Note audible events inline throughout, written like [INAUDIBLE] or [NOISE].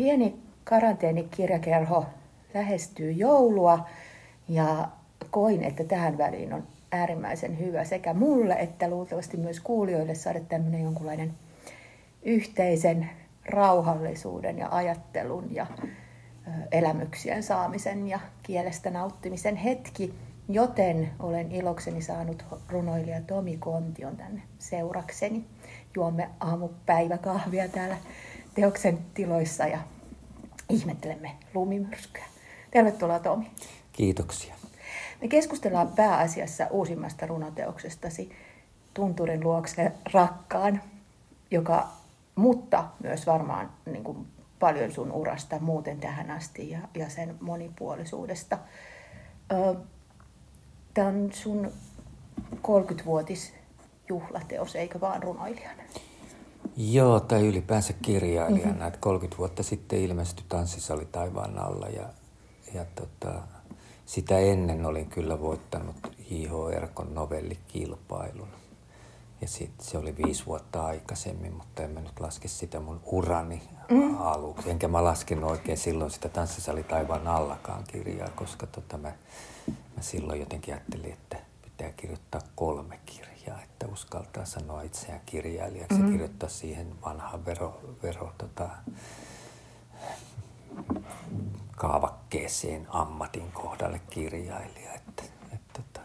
pieni karanteenikirjakerho lähestyy joulua ja koin, että tähän väliin on äärimmäisen hyvä sekä mulle että luultavasti myös kuulijoille saada tämmöinen jonkunlainen yhteisen rauhallisuuden ja ajattelun ja elämyksien saamisen ja kielestä nauttimisen hetki, joten olen ilokseni saanut runoilija Tomi Kontion tänne seurakseni. Juomme aamupäiväkahvia täällä teoksen tiloissa ja ihmettelemme lumimyrskyä. Tervetuloa Tomi. Kiitoksia. Me keskustellaan pääasiassa uusimmasta runoteoksestasi Tunturin luokse rakkaan, joka, mutta myös varmaan niin kuin paljon sun urasta muuten tähän asti ja, ja sen monipuolisuudesta. Tämä on sun 30-vuotis juhlateos, eikä vaan runoilijana. Joo, tai ylipäänsä kirjailijana. Mm-hmm. 30 vuotta sitten ilmestyi Tanssisali taivaan alla ja, ja tota, sitä ennen olin kyllä voittanut J.H. Erkon novellikilpailun. Ja sitten se oli viisi vuotta aikaisemmin, mutta en mä nyt laske sitä mun urani mm. aluksi. Enkä mä lasken oikein silloin sitä Tanssisali taivaan allakaan kirjaa, koska tota mä, mä silloin jotenkin ajattelin, että pitää kirjoittaa kolme kirjaa, että uskaltaa sanoa itseään kirjailijaksi mm. ja kirjoittaa siihen vanhaan vero, vero tota, kaavakkeeseen ammatin kohdalle kirjailija. Että, että, että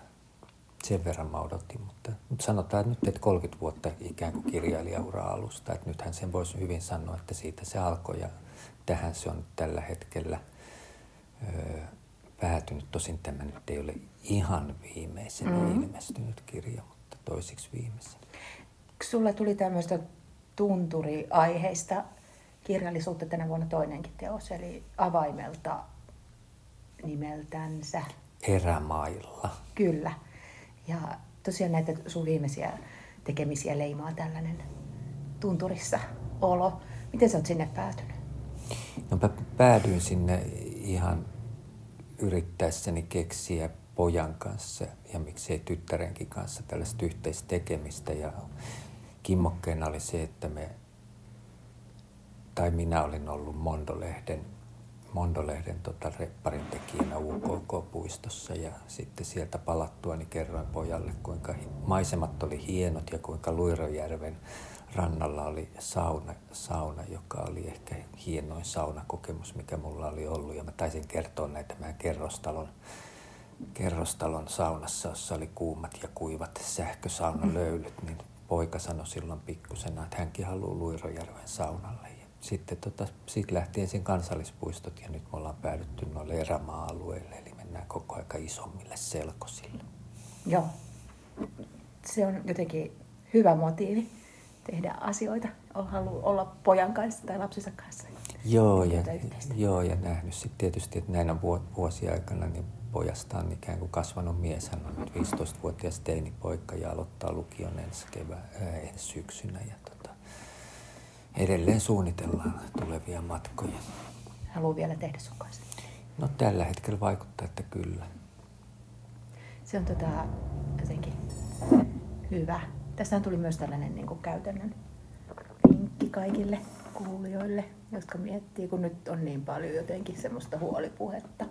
sen verran mä odotin, mutta, mutta sanotaan että nyt, että 30 vuotta ikään kuin kirjailijaura alusta. Että nythän sen voisi hyvin sanoa, että siitä se alkoi ja tähän se on tällä hetkellä öö, päätynyt. Tosin tämä nyt ei ole ihan viimeisen mm-hmm. ilmestynyt kirja, mutta toisiksi viimeisen. Sulla tuli tämmöistä tunturiaiheista kirjallisuutta tänä vuonna toinenkin teos, eli avaimelta nimeltänsä. Erämailla. Kyllä. Ja tosiaan näitä sun viimeisiä tekemisiä leimaa tällainen tunturissa olo. Miten sä oot sinne päätynyt? No mä päädyin sinne ihan yrittäessäni keksiä pojan kanssa ja miksei tyttärenkin kanssa tällaista yhteistekemistä. Ja kimmokkeena oli se, että me tai minä olin ollut Mondolehden, Mondolehden tota repparin tekijänä UKK-puistossa ja sitten sieltä palattua niin kerroin pojalle, kuinka maisemat oli hienot ja kuinka Luirojärven rannalla oli sauna, sauna, joka oli ehkä hienoin saunakokemus, mikä mulla oli ollut. Ja mä taisin kertoa näitä meidän kerrostalon, kerrostalon saunassa, jossa oli kuumat ja kuivat sähkösaunalöylyt, niin poika sanoi silloin pikkusena, että hänkin haluaa Luirojärven saunalle sitten tota, siitä lähti ensin kansallispuistot ja nyt me ollaan päädytty noille erämaa-alueille, eli mennään koko aika isommille selkosille. Joo, se on jotenkin hyvä motiivi tehdä asioita, haluaa olla pojan kanssa tai lapsensa kanssa. Joo, ja, joo, ja nähnyt sitten tietysti, että näinä vuosien aikana niin pojasta on ikään kuin kasvanut mies. Hän on nyt 15-vuotias teinipoika ja aloittaa lukion ensi, kevä, ää, ensi syksynä. Ja edelleen suunnitellaan tulevia matkoja. Haluan vielä tehdä sun kanssa. No tällä hetkellä vaikuttaa, että kyllä. Se on tota, jotenkin hyvä. Tässä tuli myös tällainen niin kuin käytännön vinkki kaikille kuulijoille, jotka miettii, kun nyt on niin paljon jotenkin semmoista huolipuhetta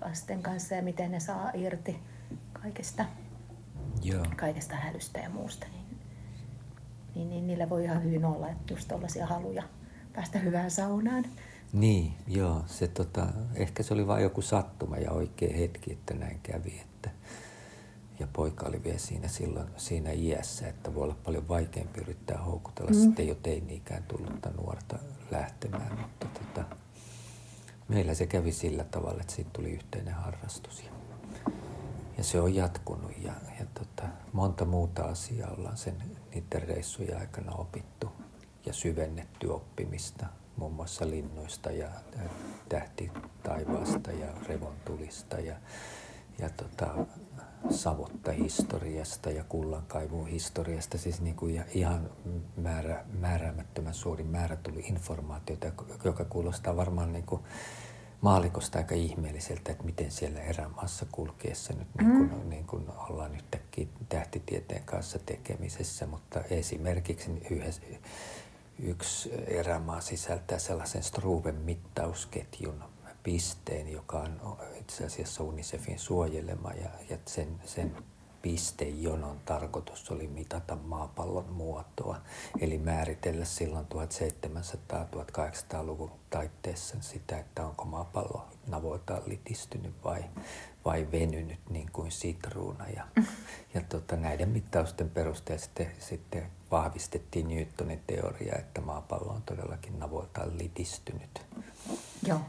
lasten kanssa ja miten ne saa irti kaikesta, Joo. kaikesta hälystä ja muusta. Niin niin, niin niillä voi ihan hyvin olla että just tällaisia haluja päästä hyvään saunaan. Niin, joo. Se, tota, ehkä se oli vain joku sattuma ja oikea hetki, että näin kävi. Että, ja poika oli vielä siinä, silloin, siinä iässä, että voi olla paljon vaikeampi yrittää houkutella mm. sitten jo teini-ikään tullutta nuorta lähtemään. Mutta tota, meillä se kävi sillä tavalla, että siitä tuli yhteinen harrastus. Ja, ja se on jatkunut ja, ja tota, monta muuta asiaa ollaan sen niiden reissujen aikana opittu ja syvennetty oppimista muun muassa linnuista ja tähti taivaasta ja revontulista ja, ja tota, savotta historiasta ja kullankaivun historiasta. Siis niin kuin ihan määrä, määräämättömän suuri määrä tuli informaatiota, joka kuulostaa varmaan niin kuin maalikosta aika ihmeelliseltä, että miten siellä erämaassa kulkeessa nyt niin kuin, mm. niin kuin ollaan yhtäkkiä tähtitieteen kanssa tekemisessä, mutta esimerkiksi yhdessä, yksi erämaa sisältää sellaisen Struven mittausketjun pisteen, joka on itse asiassa Unicefin suojelema ja, ja sen, sen pistejonon tarkoitus oli mitata maapallon muotoa, eli määritellä silloin 1700-1800-luvun taitteessa sitä, että onko maapallo navoiltaan litistynyt vai, vai venynyt niin kuin sitruuna. Ja, [LAUGHS] ja tota, näiden mittausten perusteella sitten, sitten vahvistettiin Newtonin teoria, että maapallo on todellakin navoiltaan litistynyt. Joo.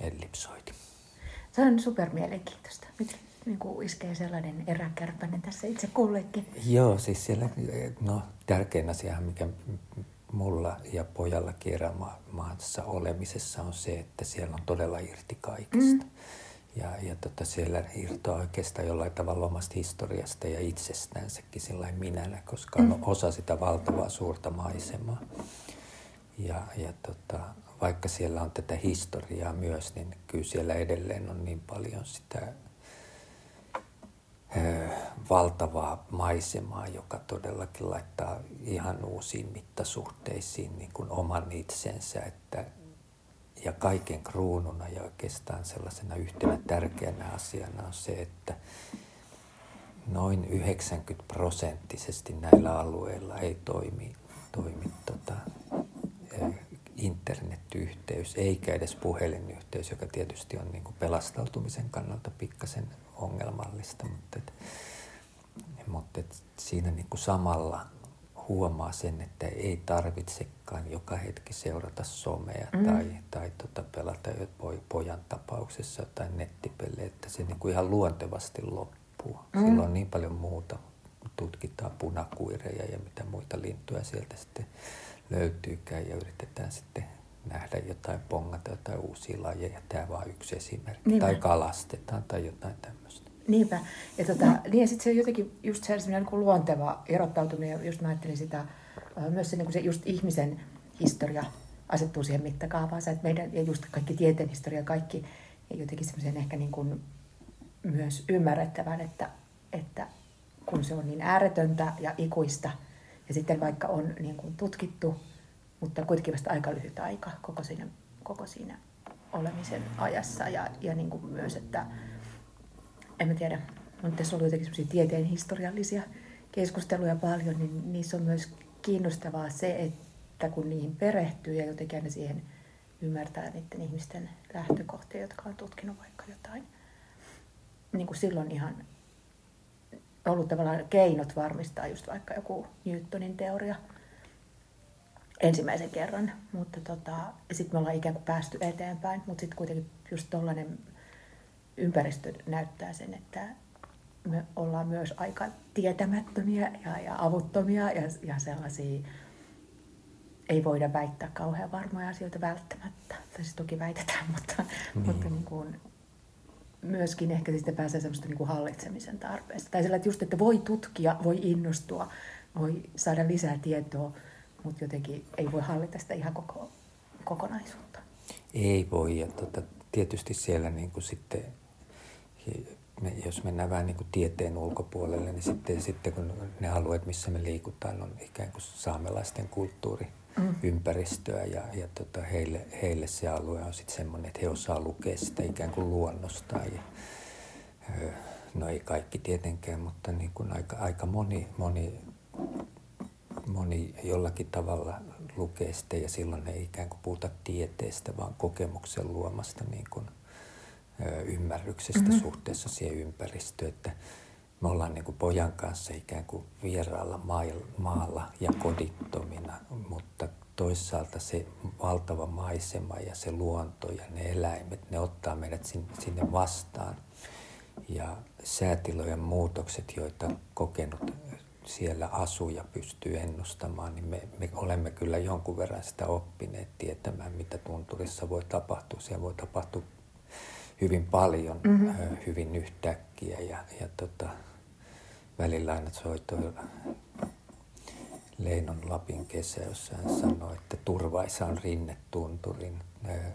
Ellipsoidi. Se on super mielenkiintoista. Nyt niin kuin iskee sellainen eräkärpäinen tässä itse kullekin. Joo, siis siellä, no tärkein asia, mikä mulla ja pojalla erämaassa olemisessa on se, että siellä on todella irti kaikesta. Mm. Ja, ja tota, siellä irtoaa oikeastaan jollain tavalla omasta historiasta ja itsestänsäkin sillä minänä, koska on mm. osa sitä valtavaa suurta maisemaa. Ja, ja tota, vaikka siellä on tätä historiaa myös, niin kyllä siellä edelleen on niin paljon sitä valtavaa maisemaa, joka todellakin laittaa ihan uusiin mittasuhteisiin niin kuin oman itsensä, että ja kaiken kruununa ja oikeastaan sellaisena yhtenä tärkeänä asiana on se, että noin 90 prosenttisesti näillä alueilla ei toimi, toimi tota, internetyhteys, eikä edes puhelinyhteys, joka tietysti on niin kuin pelastautumisen kannalta pikkasen ongelmallista, mutta, et, mutta et siinä niin kuin samalla huomaa sen, että ei tarvitsekaan joka hetki seurata somea mm. tai, tai tota pelata pojan tapauksessa tai nettipelejä, että se niin kuin ihan luontevasti loppuu. Mm. Silloin on niin paljon muuta. Tutkitaan punakuireja ja mitä muita lintuja sieltä sitten löytyykään ja yritetään sitten nähdä jotain, pongata jotain uusia lajeja. Tämä vaan yksi esimerkki. Niinpä. Tai kalastetaan tai jotain tämmöistä. Niinpä. Ja, tota, niin ja sitten se jotenkin just se niin kuin luonteva erottautuminen, just mä ajattelin sitä, myös se, niin kuin se just ihmisen historia asettuu siihen mittakaavaan, että meidän, ja just kaikki tieteen historia, kaikki jotenkin semmoisen ehkä niin kuin myös ymmärrettävän, että, että kun se on niin ääretöntä ja ikuista, ja sitten vaikka on niin kuin tutkittu, mutta kuitenkin vasta aika lyhyt aika koko siinä, koko siinä olemisen ajassa. Ja, ja niin kuin myös, että en mä tiedä, on tässä ollut jotenkin tieteen historiallisia keskusteluja paljon, niin niissä on myös kiinnostavaa se, että kun niihin perehtyy ja jotenkin aina siihen ymmärtää niiden ihmisten lähtökohtia, jotka on tutkinut vaikka jotain, niin kuin silloin ihan ollut tavallaan keinot varmistaa just vaikka joku Newtonin teoria ensimmäisen kerran, mutta tota, sitten me ollaan ikään kuin päästy eteenpäin, mutta sitten kuitenkin just tollainen ympäristö näyttää sen, että me ollaan myös aika tietämättömiä ja, ja avuttomia ja, ja sellaisia, ei voida väittää kauhean varmoja asioita välttämättä. Tai siis toki väitetään, mutta, niin. mutta niin kuin, myöskin ehkä sitten pääsee semmoista niin kuin hallitsemisen tarpeesta. Tai sellainen, että just, että voi tutkia, voi innostua, voi saada lisää tietoa, mutta jotenkin ei voi hallita sitä ihan koko, kokonaisuutta. Ei voi, ja tota, tietysti siellä niin kuin sitten, me, jos mennään vähän niin kuin tieteen ulkopuolelle, niin sitten, sitten kun ne alueet, missä me liikutaan, on ikään kuin saamelaisten kulttuuri, mm. ympäristöä ja, ja tota, heille, heille se alue on sitten semmoinen, että he osaa lukea sitä ikään kuin luonnosta. Ja, no ei kaikki tietenkään, mutta niin kuin aika, aika moni, moni, moni jollakin tavalla lukee sitä ja silloin ei ikään kuin puhuta tieteestä, vaan kokemuksen luomasta niin kuin, ö, ymmärryksestä mm-hmm. suhteessa siihen ympäristöön. Että me ollaan niin kuin pojan kanssa ikään kuin vieraalla maalla ja kodittomina, mutta toisaalta se valtava maisema ja se luonto ja ne eläimet, ne ottaa meidät sinne vastaan. Ja säätilojen muutokset, joita kokenut siellä asuja pystyy ennustamaan, niin me, me olemme kyllä jonkun verran sitä oppineet tietämään, mitä tunturissa voi tapahtua. Siellä voi tapahtua hyvin paljon, mm-hmm. hyvin yhtäkkiä ja, ja tota, välillä aina soitoi Leinon Lapin kesä, jossa hän sanoi, että turvaisa on rinnetunturin.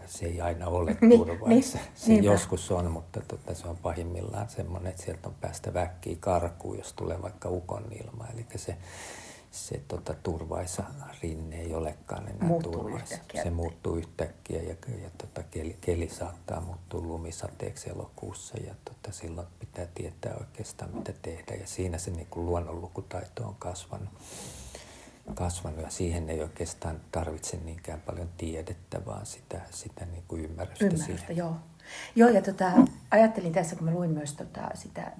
Se ei aina ole niin, turvaisa. Niin, se niinpä. joskus on, mutta tota, se on pahimmillaan semmoinen, että sieltä on päästä väkkiä karkuun, jos tulee vaikka ukon ilma. Eli se se tota, turvaisa rinne ei olekaan enää muuttuu turvaisa. Yhtäkkiä. Se muuttuu yhtäkkiä ja, ja tota, keli, keli saattaa muuttua lumisateeksi elokuussa ja tota, silloin pitää tietää oikeastaan mitä tehdä ja siinä se niin kuin luonnonlukutaito on kasvanut. kasvanut ja siihen ei oikeastaan tarvitse niinkään paljon tiedettä, vaan sitä, sitä niin kuin ymmärrystä, Ymmärrystä, siihen. joo. Joo, ja tota, ajattelin tässä, kun mä luin myös tota, sitä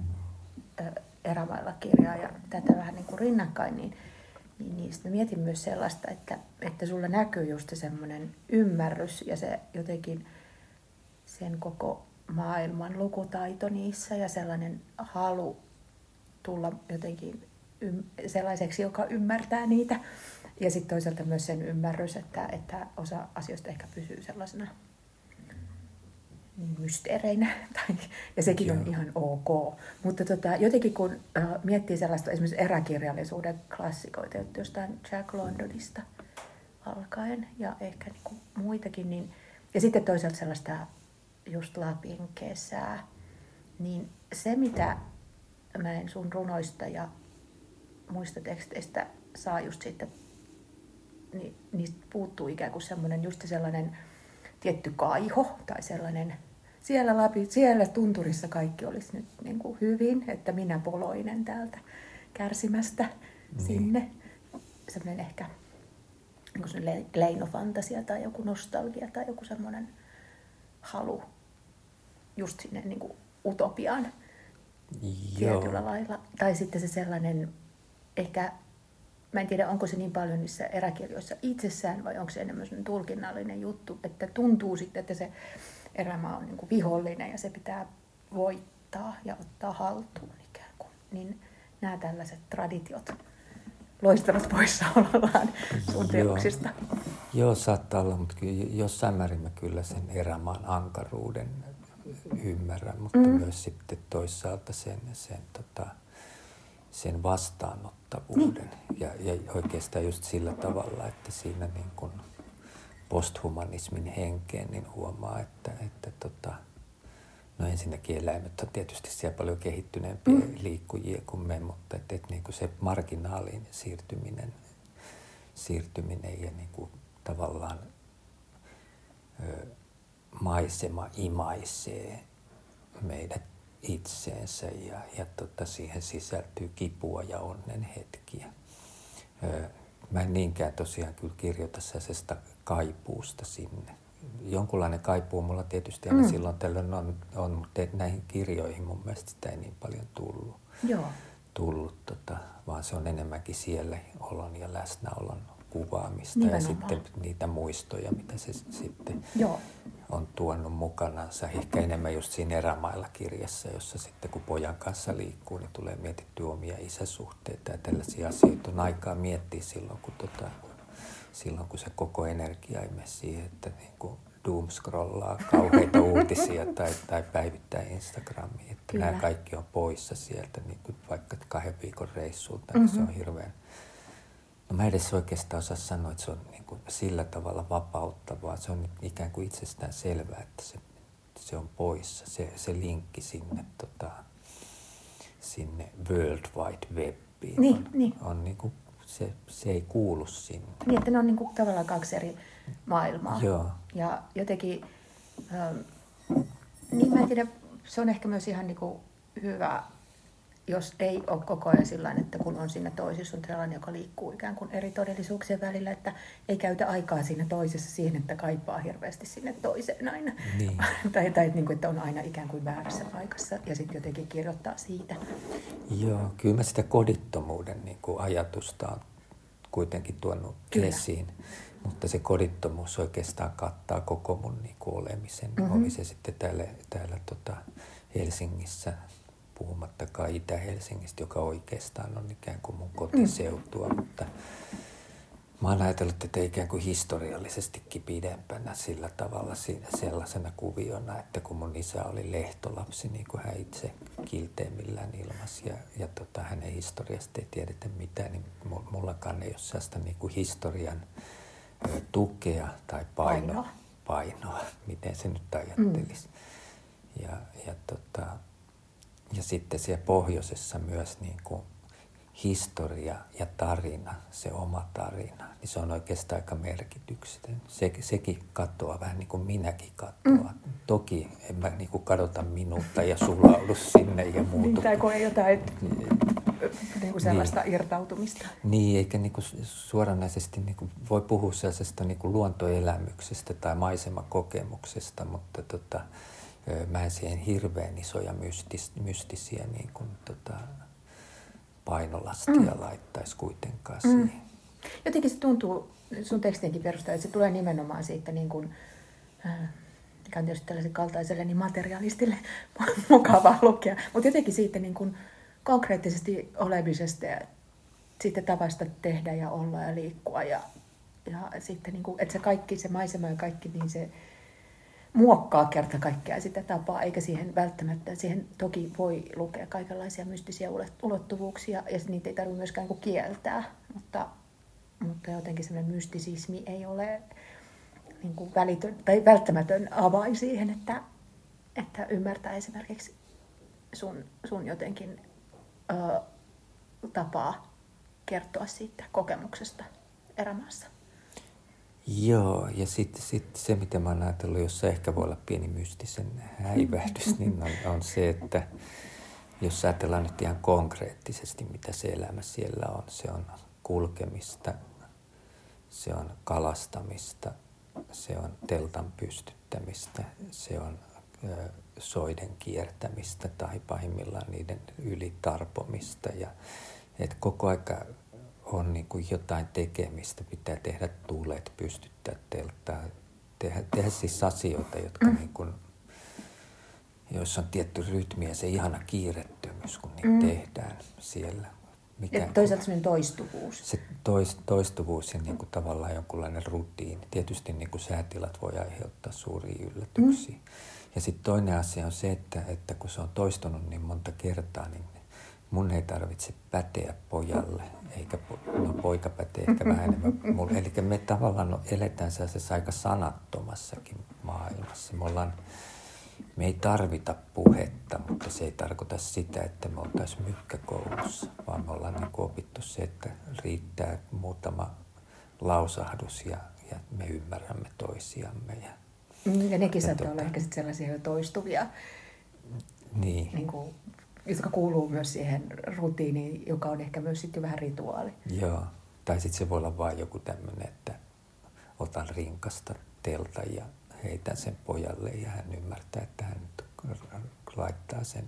ä, erämailla-kirjaa ja tätä vähän niin kuin rinnakkain, niin, niin, niin sitten mietin myös sellaista, että, että sulla näkyy just se semmoinen ymmärrys ja se jotenkin sen koko maailman lukutaito niissä ja sellainen halu tulla jotenkin ym- sellaiseksi, joka ymmärtää niitä. Ja sitten toisaalta myös sen ymmärrys, että, että osa asioista ehkä pysyy sellaisena mysteereinä, [LAUGHS] tai, ja sekin Joo. on ihan ok. Mutta tota, jotenkin kun äh, miettii sellaista esimerkiksi eräkirjallisuuden klassikoita, jostain Jack Londonista alkaen, ja ehkä niinku muitakin, niin, ja sitten toisaalta sellaista just Lapin kesää, niin se mitä mä en sun runoista ja muista teksteistä saa just sitten, niin niistä puuttuu ikään kuin semmoinen just sellainen tietty kaiho tai sellainen, siellä, Lapi, siellä tunturissa kaikki olisi nyt niin kuin hyvin, että minä poloinen täältä kärsimästä niin. sinne. Semmoinen ehkä niin kuin leinofantasia tai joku nostalgia tai joku semmoinen halu just sinne niin kuin utopiaan Joo. tietyllä lailla. Tai sitten se sellainen, ehkä, mä en tiedä onko se niin paljon niissä eräkirjoissa itsessään vai onko se enemmän tulkinnallinen juttu, että tuntuu sitten, että se erämaa on niin kuin vihollinen ja se pitää voittaa ja ottaa haltuun ikään kuin. Niin nämä tällaiset traditiot loistavat poissaolollaan sun teoksista. Joo. Joo, saattaa olla, mutta kyllä jossain määrin mä kyllä sen erämaan ankaruuden ymmärrän, mutta mm. myös sitten toisaalta sen, sen, tota, sen vastaanottavuuden. Niin. Ja, ja oikeastaan just sillä tavalla, että siinä niin kuin posthumanismin henkeen niin huomaa, että, että tota, no ensinnäkin eläimet on tietysti siellä paljon kehittyneempiä mm. liikkujia kuin me, mutta että, että niin kuin se marginaaliin siirtyminen, siirtyminen ja niin kuin tavallaan ö, maisema imaisee meidät itseensä ja, ja tota, siihen sisältyy kipua ja onnen hetkiä. Ö, mä en niinkään tosiaan kyllä kirjoita sellaisesta kaipuusta sinne. Jonkunlainen kaipuu mulla tietysti aina mm. silloin tällöin on, on, mutta näihin kirjoihin mun mielestä sitä ei niin paljon tullut. Joo. tullut tota, vaan se on enemmänkin siellä olon ja läsnäolon kuvaamista Nimenomaan. ja sitten niitä muistoja, mitä se sitten Joo. On tuonut mukanansa. Ehkä enemmän just siinä erämailla kirjassa, jossa sitten kun pojan kanssa liikkuu, niin tulee mietittyä omia isäsuhteita ja tällaisia asioita on aikaa miettiä silloin, kun, tota, silloin, kun se koko energia ei mene siihen, että niin kuin doomscrollaa kauheita [LAUGHS] uutisia tai, tai päivittää Instagramiin. Että Kyllä. nämä kaikki on poissa sieltä, niin kuin vaikka kahden viikon reissulta, niin mm-hmm. se on hirveän No mä edes oikeastaan osaa sanoa, että se on niin kuin sillä tavalla vapauttavaa. Se on ikään kuin itsestään selvää, että se, se on poissa. Se, se linkki sinne, tota, sinne World Wide Webiin Niin, on, niin. on niin kuin, se, se ei kuulu sinne. Niin, että ne on niin kuin tavallaan kaksi eri maailmaa. Joo. Ja jotenkin, ähm, niin mä en tiedä, se on ehkä myös ihan niin kuin hyvä, jos ei ole koko ajan sillä että kun on siinä toisessa, on sellainen, joka liikkuu ikään kuin eri todellisuuksien välillä, että ei käytä aikaa siinä toisessa siihen, että kaipaa hirveästi sinne toiseen aina. Niin. [LAUGHS] tai tai niin kuin, että on aina ikään kuin väärässä paikassa ja sitten jotenkin kirjoittaa siitä. Joo, kyllä mä sitä kodittomuuden niin kuin ajatusta on kuitenkin tuonut Kyllä. esiin. Mutta se kodittomuus oikeastaan kattaa koko mun niin kuin olemisen. Mhm. Mm-hmm. Oli se sitten täällä, täällä tota Helsingissä, puhumattakaan Itä-Helsingistä, joka oikeastaan on ikään kuin mun kotiseutua. Mm. Mutta mä oon ajatellut tätä ikään kuin historiallisestikin pidempänä sillä tavalla siinä sellaisena kuviona, että kun mun isä oli lehtolapsi, niin kuin hän itse kilteimmillään ilmasi ja, ja tota, hänen historiasta ei tiedetä mitään, niin mu- mullakaan ei ole sellaista niin kuin historian ö, tukea tai paino, Painoa. painoa, miten se nyt ajattelisi. Mm. Ja, ja, tota, ja sitten siellä pohjoisessa myös niin kuin historia ja tarina, se oma tarina, niin se on oikeastaan aika merkityksellinen. Se, sekin katoaa vähän niin kuin minäkin katoaa. Mm. Toki en mä niin kuin kadota minuutta ja sulaudu [LAUGHS] sinne ja muutu. Niin, tai koe jotain niin kuin sellaista niin, irtautumista. Niin, eikä niin kuin suoranaisesti niin kuin voi puhua sellaisesta niin kuin luontoelämyksestä tai maisemakokemuksesta, mutta tota, mä en siihen hirveän isoja mystis, mystisiä niin kuin, tota, painolastia mm. laittaisi kuitenkaan mm. siihen. Jotenkin se tuntuu sun tekstienkin perusteella, että se tulee nimenomaan siitä niin kuin, mikä on tietysti tällaisen kaltaiselle niin materialistille [LAUGHS] mukavaa lukea, mutta jotenkin siitä niin kuin konkreettisesti olemisesta ja siitä tavasta tehdä ja olla ja liikkua ja, ja sitten niin kuin, että se kaikki, se maisema ja kaikki, niin se muokkaa kerta kaikkiaan sitä tapaa, eikä siihen välttämättä, siihen toki voi lukea kaikenlaisia mystisiä ulottuvuuksia, ja niitä ei tarvitse myöskään kuin kieltää, mutta, mutta jotenkin semmoinen mystisismi ei ole niin kuin välitön, tai välttämätön avain siihen, että, että ymmärtää esimerkiksi sun, sun jotenkin ö, tapaa kertoa siitä kokemuksesta erämaassa. Joo, ja sitten sit se, mitä mä oon ajatellut, jossa ehkä voi olla pieni mystisen häivähdys, [LAUGHS] niin on, on se, että jos ajatellaan nyt ihan konkreettisesti, mitä se elämä siellä on, se on kulkemista, se on kalastamista, se on teltan pystyttämistä, se on ö, soiden kiertämistä tai pahimmillaan niiden ylitarpomista. Ja, et koko aika on niin kuin jotain tekemistä, pitää tehdä tuulet, pystyttää telttaa, tehdä, tehdä siis asioita, jotka mm. niin kuin, joissa on tietty rytmi ja se ihana kiirettömyys, kun niitä mm. tehdään siellä. Mikä, ja toisaalta sellainen toistuvuus. Se toist, toistuvuus ja niin kuin tavallaan jonkunlainen rutiini. Tietysti niin kuin säätilat voi aiheuttaa suuria yllätyksiä. Mm. Ja sitten toinen asia on se, että, että kun se on toistunut niin monta kertaa, niin mun ei tarvitse päteä pojalle, eikä no poika pätee ehkä vähän enemmän mulle. Eli me tavallaan eletään sellaisessa aika sanattomassakin maailmassa. Me, ollaan, me ei tarvita puhetta, mutta se ei tarkoita sitä, että me oltaisiin mykkäkoulussa, vaan me ollaan niin opittu se, että riittää muutama lausahdus ja, ja me ymmärrämme toisiamme. Ja, ja nekin saattaa tota, olla ehkä sellaisia toistuvia niin. Niin kuin jotka kuuluu myös siihen rutiiniin, joka on ehkä myös sitten vähän rituaali. Joo, tai sitten se voi olla vain joku tämmöinen, että otan rinkasta telta ja heitän sen pojalle ja hän ymmärtää, että hän nyt laittaa sen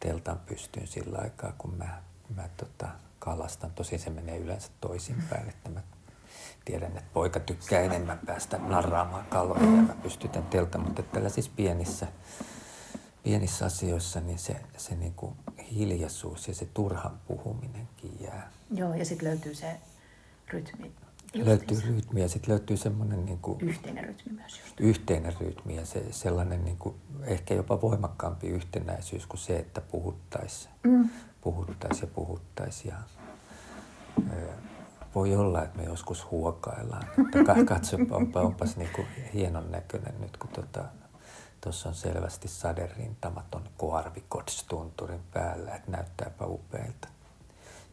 teltan pystyyn sillä aikaa, kun mä, mä tota, kalastan. Tosin se menee yleensä toisinpäin, että mä tiedän, että poika tykkää enemmän päästä narraamaan kaloja ja mä pystytän telta, mutta tällaisissa pienissä pienissä asioissa niin se, se niin kuin hiljaisuus ja se turhan puhuminenkin jää. Joo, ja sitten löytyy se rytmi. Löytyy rytmi ja sitten löytyy semmoinen... Niin kuin, yhteinen rytmi myös just. Yhteinen rytmi ja se, sellainen niin kuin, ehkä jopa voimakkaampi yhtenäisyys kuin se, että puhuttaisiin mm. puhuttais ja puhuttaisiin. Ja, ö, voi olla, että me joskus huokaillaan. Että katso, onpa, onpas niin kuin hienon näköinen nyt, kun tota, Tuossa on selvästi saderintamaton koarvikotstunturin päällä, että näyttääpä upealta.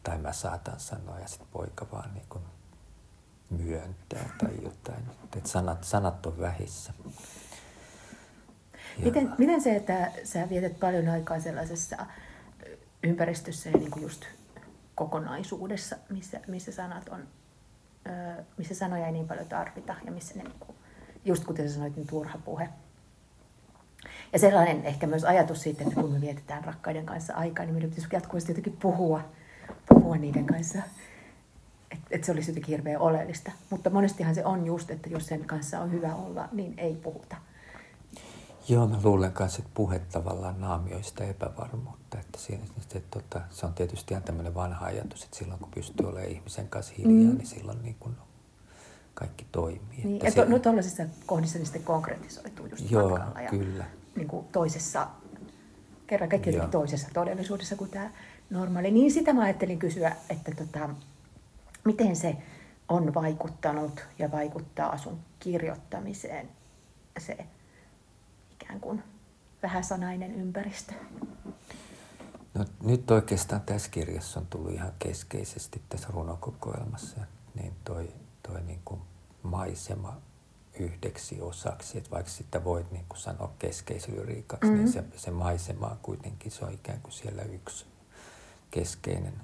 Tai mä saatan sanoa ja sitten poika vaan niin kuin myöntää tai jotain. Että sanat, sanat on vähissä. Miten, miten se, että sä vietät paljon aikaa sellaisessa ympäristössä ja niin kuin just kokonaisuudessa, missä, missä sanat on, missä sanoja ei niin paljon tarvita ja missä ne, niin kuin, just kuten sä sanoit, niin turha puhe ja sellainen ehkä myös ajatus siitä, että kun me vietetään rakkaiden kanssa aikaa, niin meidän pitäisi jatkuvasti jotenkin puhua, puhua niiden kanssa. Että et se olisi jotenkin hirveän oleellista. Mutta monestihan se on just, että jos sen kanssa on hyvä olla, niin ei puhuta. Joo, mä luulen kanssa, että puhe tavallaan naamioista epävarmuutta. Että siinä, että, tota, se on tietysti ihan tämmöinen vanha ajatus, että silloin kun pystyy olemaan ihmisen kanssa hiljaa, mm. niin silloin niin kun kaikki toimii. Niin, että se... no tuollaisissa kohdissa niin sitten konkretisoituu just Joo, ja kyllä niin kuin toisessa, kerran kaikki toisessa todellisuudessa kuin tämä normaali. Niin sitä mä ajattelin kysyä, että tota, miten se on vaikuttanut ja vaikuttaa sun kirjoittamiseen se ikään kuin vähäsanainen ympäristö? No, nyt oikeastaan tässä kirjassa on tullut ihan keskeisesti tässä runokokoelmassa niin toi, toi niin kuin maisema yhdeksi osaksi, että vaikka sitä voit niin kuin sanoa keskeislyriikaksi, mm-hmm. niin se, se maisema on kuitenkin, se on ikään kuin siellä yksi keskeinen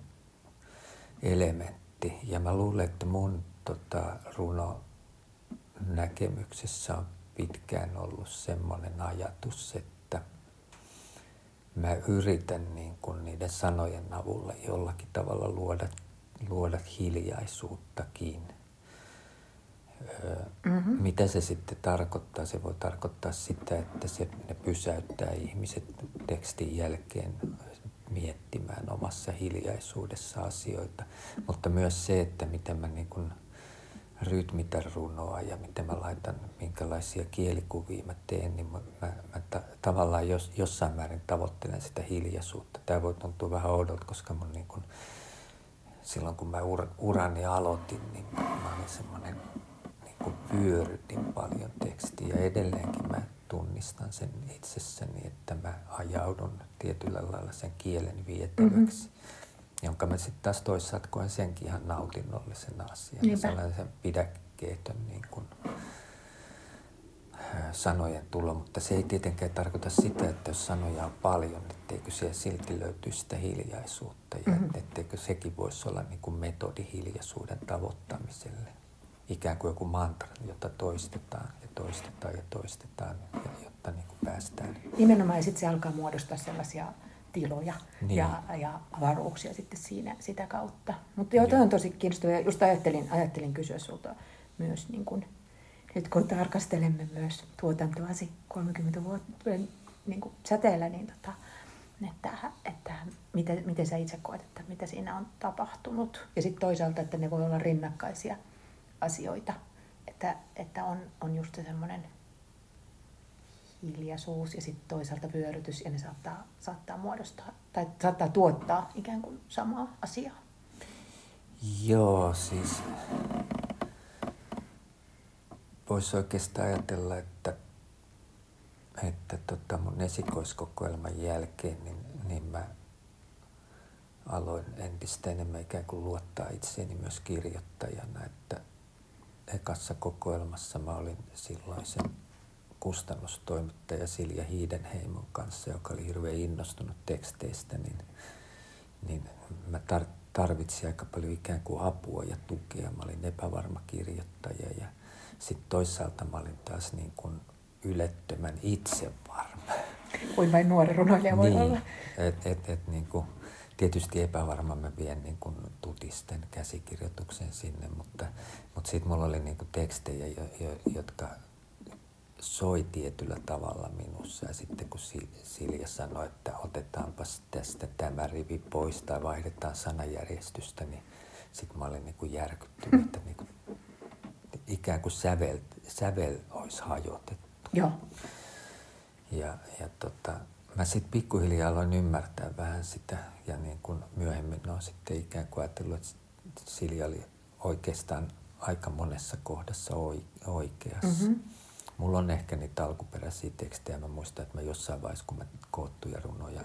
elementti. Ja mä luulen, että mun tota, runo näkemyksessä on pitkään ollut semmoinen ajatus, että mä yritän niin kuin niiden sanojen avulla jollakin tavalla luoda, luoda hiljaisuuttakin. Mm-hmm. Mitä se sitten tarkoittaa? Se voi tarkoittaa sitä, että se, ne pysäyttää ihmiset tekstin jälkeen miettimään omassa hiljaisuudessa asioita, mutta myös se, että miten mä niin kuin rytmitän runoa ja miten mä laitan, minkälaisia kielikuvia mä teen, niin mä, mä, mä ta, tavallaan jos, jossain määrin tavoittelen sitä hiljaisuutta. Tämä voi tuntua vähän oudolta, koska mun niin kun, silloin kun mä ur, urani aloitin, niin mä olin semmoinen, kuin pyörytin paljon tekstiä edelleenkin mä tunnistan sen itsessäni, että mä ajaudun tietyllä lailla sen kielen vietäväksi. Mm-hmm jonka mä sitten taas toisaalta koen senkin ihan nautinnollisen asian. Niinpä. Sellaisen pidäkkeetön niin kuin, sanojen tulo, mutta se ei tietenkään tarkoita sitä, että jos sanoja on paljon, etteikö siellä silti löytyisi sitä hiljaisuutta ja mm-hmm. etteikö sekin voisi olla niin kuin metodi hiljaisuuden tavoittamiselle. Ikään kuin joku mantra, jota toistetaan ja toistetaan ja toistetaan, jotta niin kuin päästään. Nimenomaan ja sitten se alkaa muodostaa sellaisia tiloja niin. ja, ja avaruuksia sitten siinä, sitä kautta. Mutta joo, on tosi kiinnostavaa. Just ajattelin, ajattelin kysyä sinulta myös, niin kun, nyt kun tarkastelemme myös tuotantoasi 30 vuoden niin kuin säteellä, niin tota, että, että miten, miten sä itse koet, että mitä siinä on tapahtunut. Ja sitten toisaalta, että ne voi olla rinnakkaisia asioita. Että, että on, on just se semmoinen hiljaisuus ja sitten toisaalta vyörytys ja ne saattaa, saattaa muodostaa tai saattaa tuottaa ikään kuin samaa asiaa. Joo, siis voisi oikeastaan ajatella, että, että tota mun esikoiskokoelman jälkeen niin, niin mä aloin entistä enemmän ikään kuin luottaa itseeni myös kirjoittajana, että ekassa kokoelmassa mä olin silloin sen kustannustoimittaja Silja Hiidenheimon kanssa, joka oli hirveän innostunut teksteistä, niin, niin mä tar- tarvitsin aika paljon ikään kuin apua ja tukea. Mä olin epävarma kirjoittaja ja sitten toisaalta mä olin taas niin kuin ylettömän itsevarma. Kuin vain nuori runoilija voi niin, olla. Et, et, et, niin kuin, tietysti epävarma mä vien niin kuin tutisten käsikirjoituksen sinne, mutta, mutta sitten mulla oli niin kuin tekstejä, jo, jo, jotka soi tietyllä tavalla minussa. Ja sitten kun Silja sanoi, että otetaanpas tästä tämä rivi pois tai vaihdetaan sanajärjestystä, niin sitten mä olin niin kuin järkyttynyt, että niin kuin, ikään kuin sävel, sävel olisi hajotettu. Joo. Ja, ja tota, mä sitten pikkuhiljaa aloin ymmärtää vähän sitä ja niin kuin myöhemmin on sitten ikään kuin ajatellut, että Silja oli oikeastaan aika monessa kohdassa oikeassa. Mm-hmm. Mulla on ehkä niitä alkuperäisiä tekstejä. Mä muistan, että mä jossain vaiheessa, kun mä koottuja runoja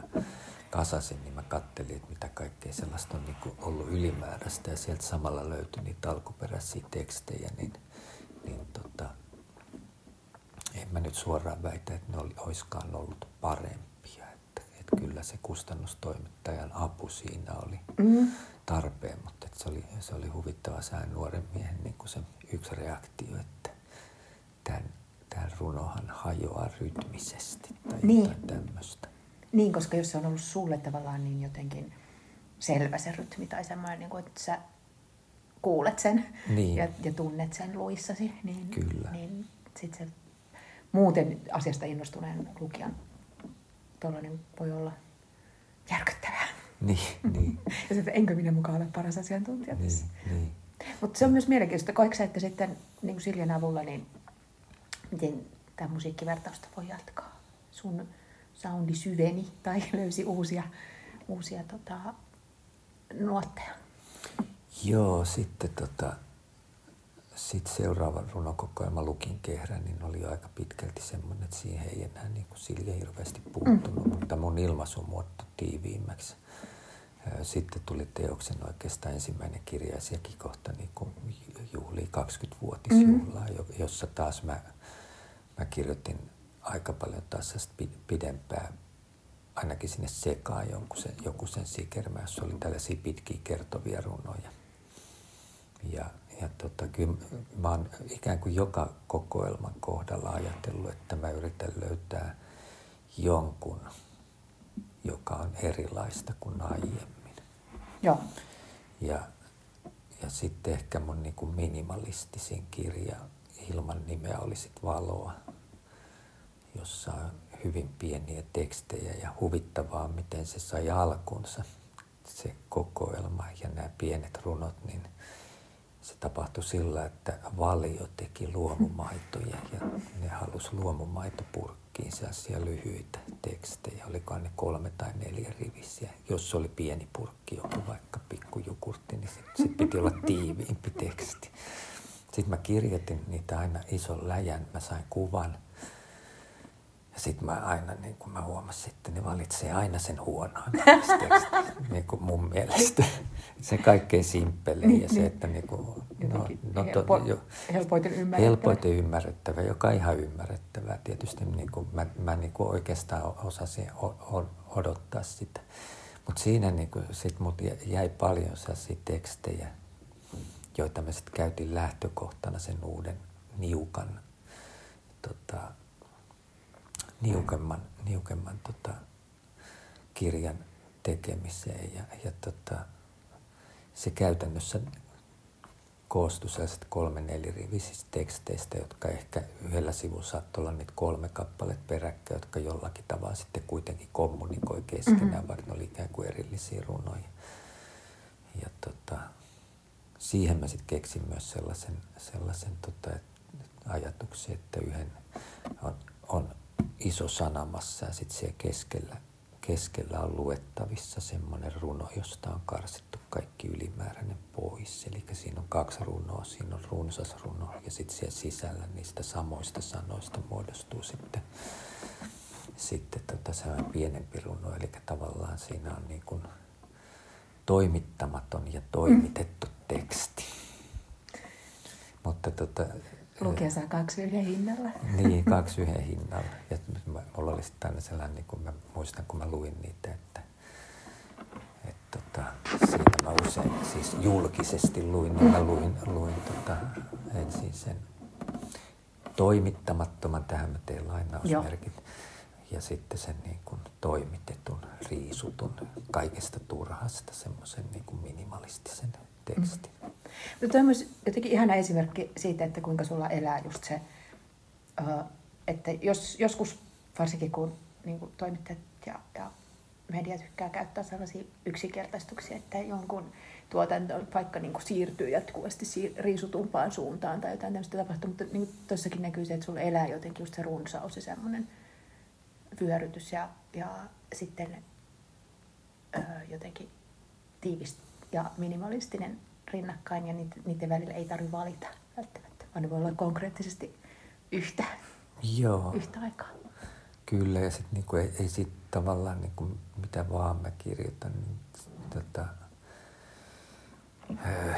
kasasin, niin mä kattelin, että mitä kaikkea sellaista on niin ollut ylimääräistä. Ja sieltä samalla löytyi niitä alkuperäisiä tekstejä, niin, niin tota, en mä nyt suoraan väitä, että ne oli, olisikaan ollut parempia. Kyllä se kustannustoimittajan apu siinä oli mm. tarpeen, mutta se, oli, se oli huvittava sään nuoren miehen niin kuin se yksi reaktio, että tämän tämä runohan hajoaa rytmisesti tai niin. jotain tämmöistä. Niin, koska jos se on ollut sulle tavallaan niin jotenkin selvä se rytmi tai semmoinen, niin kuin, että sä kuulet sen niin. ja, ja tunnet sen luissasi, niin, Kyllä. niin sit se muuten asiasta innostuneen lukijan tuollainen voi olla järkyttävää. [LAUGHS] Niin, niin. [LAUGHS] ja sitten enkö minä mukaan ole paras asiantuntija niin, Niin. Mutta se on myös mielenkiintoista. Koetko että sitten niin kuin Siljan avulla niin miten tämä musiikkivertausta voi jatkaa. Sun soundi syveni tai [LAUGHS] löysi uusia, uusia tota, nuotteja. Joo, sitten tota, sitten seuraava runokokoelma Lukin kehrä, niin oli aika pitkälti semmoinen, että siihen ei enää niin kuin Silja hirveästi puuttunut, mm. mutta mun ilmaisu muuttui tiiviimmäksi. Sitten tuli teoksen oikeastaan ensimmäinen kirjaisiakin kohta niin kuin juhli 20-vuotisjuhlaa, mm. jossa taas mä, mä kirjoitin aika paljon taas pidempää, ainakin sinne sekaan jonkun sen, joku sen sikermä, jossa oli tällaisia pitkiä kertovia runoja. Ja, ja tota, kyllä mä oon ikään kuin joka kokoelman kohdalla ajatellut, että mä yritän löytää jonkun, joka on erilaista kuin aiemmin. Joo. Ja, ja sitten ehkä mun niin kuin minimalistisin kirja ilman nimeä oli sit Valoa, jossa on hyvin pieniä tekstejä ja huvittavaa, miten se sai alkunsa, se kokoelma ja nämä pienet runot, niin – tapahtui sillä, että Valio teki luomumaitoja ja ne halusi luomumaitopurkkiin sellaisia lyhyitä tekstejä. Oliko ne kolme tai neljä rivisiä. Jos oli pieni purkki, joku vaikka pikkujugurtti, niin sitten sit piti olla tiiviimpi teksti. Sitten mä kirjoitin niitä aina ison läjän. Mä sain kuvan – sitten mä aina, niin kun mä huomasin, että ne valitsee aina sen huonoin [LAUGHS] niin kuin mun mielestä. Se kaikkein simppeli niin, ja se, niin. että niin kuin, no, no, helpo, jo, helpoiten ymmärrettävä. Helpoiten ymmärrettävä, joka on ihan ymmärrettävää. Tietysti niin kuin, mä, mä niin kuin oikeastaan osasin odottaa sitä. Mutta siinä niin kuin, sit mut jäi paljon sellaisia tekstejä, joita me sitten käytiin lähtökohtana sen uuden niukan tota, niukemman, niukemman tota, kirjan tekemiseen. Ja, ja tota, se käytännössä koostui sellaiset kolme nelirivisistä teksteistä, jotka ehkä yhdellä sivulla saattoi olla niitä kolme kappaletta peräkkäin, jotka jollakin tavalla sitten kuitenkin kommunikoi keskenään, mm-hmm. vaikka ne oli ikään kuin erillisiä runoja. Ja tota, siihen mä sitten keksin myös sellaisen, sellaisen tota, ajatuksen, että yhden on, on iso sanamassa ja sitten siellä keskellä, keskellä on luettavissa semmoinen runo, josta on karsittu kaikki ylimääräinen pois. Eli siinä on kaksi runoa, siinä on runsas runo ja sitten siellä sisällä niistä samoista sanoista muodostuu sitten, sitten tota sellainen pienempi runo. Eli tavallaan siinä on niin kuin toimittamaton ja toimitettu teksti. Mutta tota, Lukija saa kaksi yhden hinnalla. [LAUGHS] Niin, kaksi yhden hinnalla. Ja mulla oli sitten aina sellainen, niin kun mä muistan, kun mä luin niitä, että, että tota, siitä mä usein siis julkisesti luin, niin mä luin, luin tota, ensin sen toimittamattoman, tähän mä teen lainausmerkit, Joo. ja sitten sen niin kuin toimitetun, riisutun, kaikesta turhasta, semmoisen niin kuin minimalistisen tekstin. Mm. Mutta on myös jotenkin ihana esimerkki siitä, että kuinka sulla elää just se, että jos, joskus varsinkin kun niin kuin toimittajat ja, ja media tykkää käyttää sellaisia yksinkertaistuksia, että jonkun tuotanto vaikka niin kuin siirtyy jatkuvasti riisutumpaan suuntaan tai jotain tämmöistä tapahtuu, mutta niin tuossakin näkyy se, että sulla elää jotenkin just se runsaus ja semmoinen vyörytys ja, ja sitten öö, jotenkin tiivis ja minimalistinen rinnakkain ja niiden välillä ei tarvitse valita välttämättä, vaan ne voi olla konkreettisesti yhtä, Joo. yhtä aikaa. Kyllä, ja sitten niinku ei, ei sit tavallaan niinku, mitä vaan mä kirjoitan, niin tota, öö,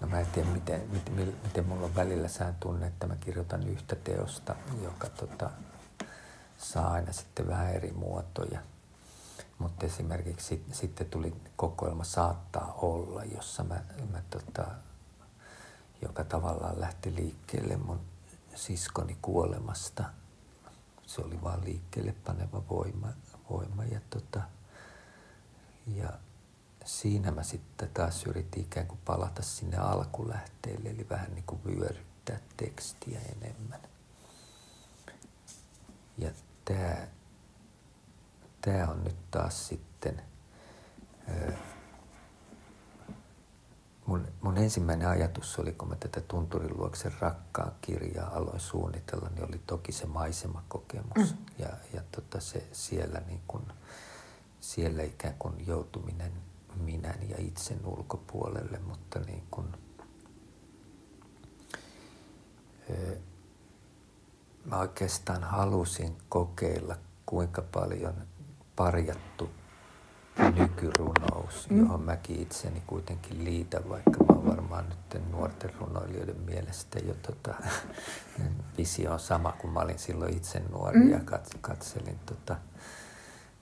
no mä en tiedä miten, miten, miten mulla on välillä sään tunne, että mä kirjoitan yhtä teosta, joka tota, saa aina sitten vähän eri muotoja. Mutta esimerkiksi sit, sitten tuli kokoelma Saattaa olla, jossa mä, mä tota, joka tavallaan lähti liikkeelle mun siskoni kuolemasta. Se oli vaan liikkeelle paneva voima. voima ja, tota, ja siinä mä sitten taas yritin ikään kuin palata sinne alkulähteelle, eli vähän niin kuin vyöryttää tekstiä enemmän. Ja tämä tämä on nyt taas sitten mun, mun ensimmäinen ajatus oli, kun mä tätä Tunturin luoksen rakkaan kirjaa aloin suunnitella, niin oli toki se maisemakokemus. Mm. Ja, ja tota se siellä, niin kun, siellä ikään kuin joutuminen minän ja itsen ulkopuolelle, mutta niin kun, mä oikeastaan halusin kokeilla, kuinka paljon parjattu nykyrunous, mm. johon mäkin itseni kuitenkin liitän, vaikka mä oon varmaan nyt nuorten runoilijoiden mielestä jo tota, [LAUGHS] visio on sama kuin mä olin silloin itse nuori mm. ja katselin tota,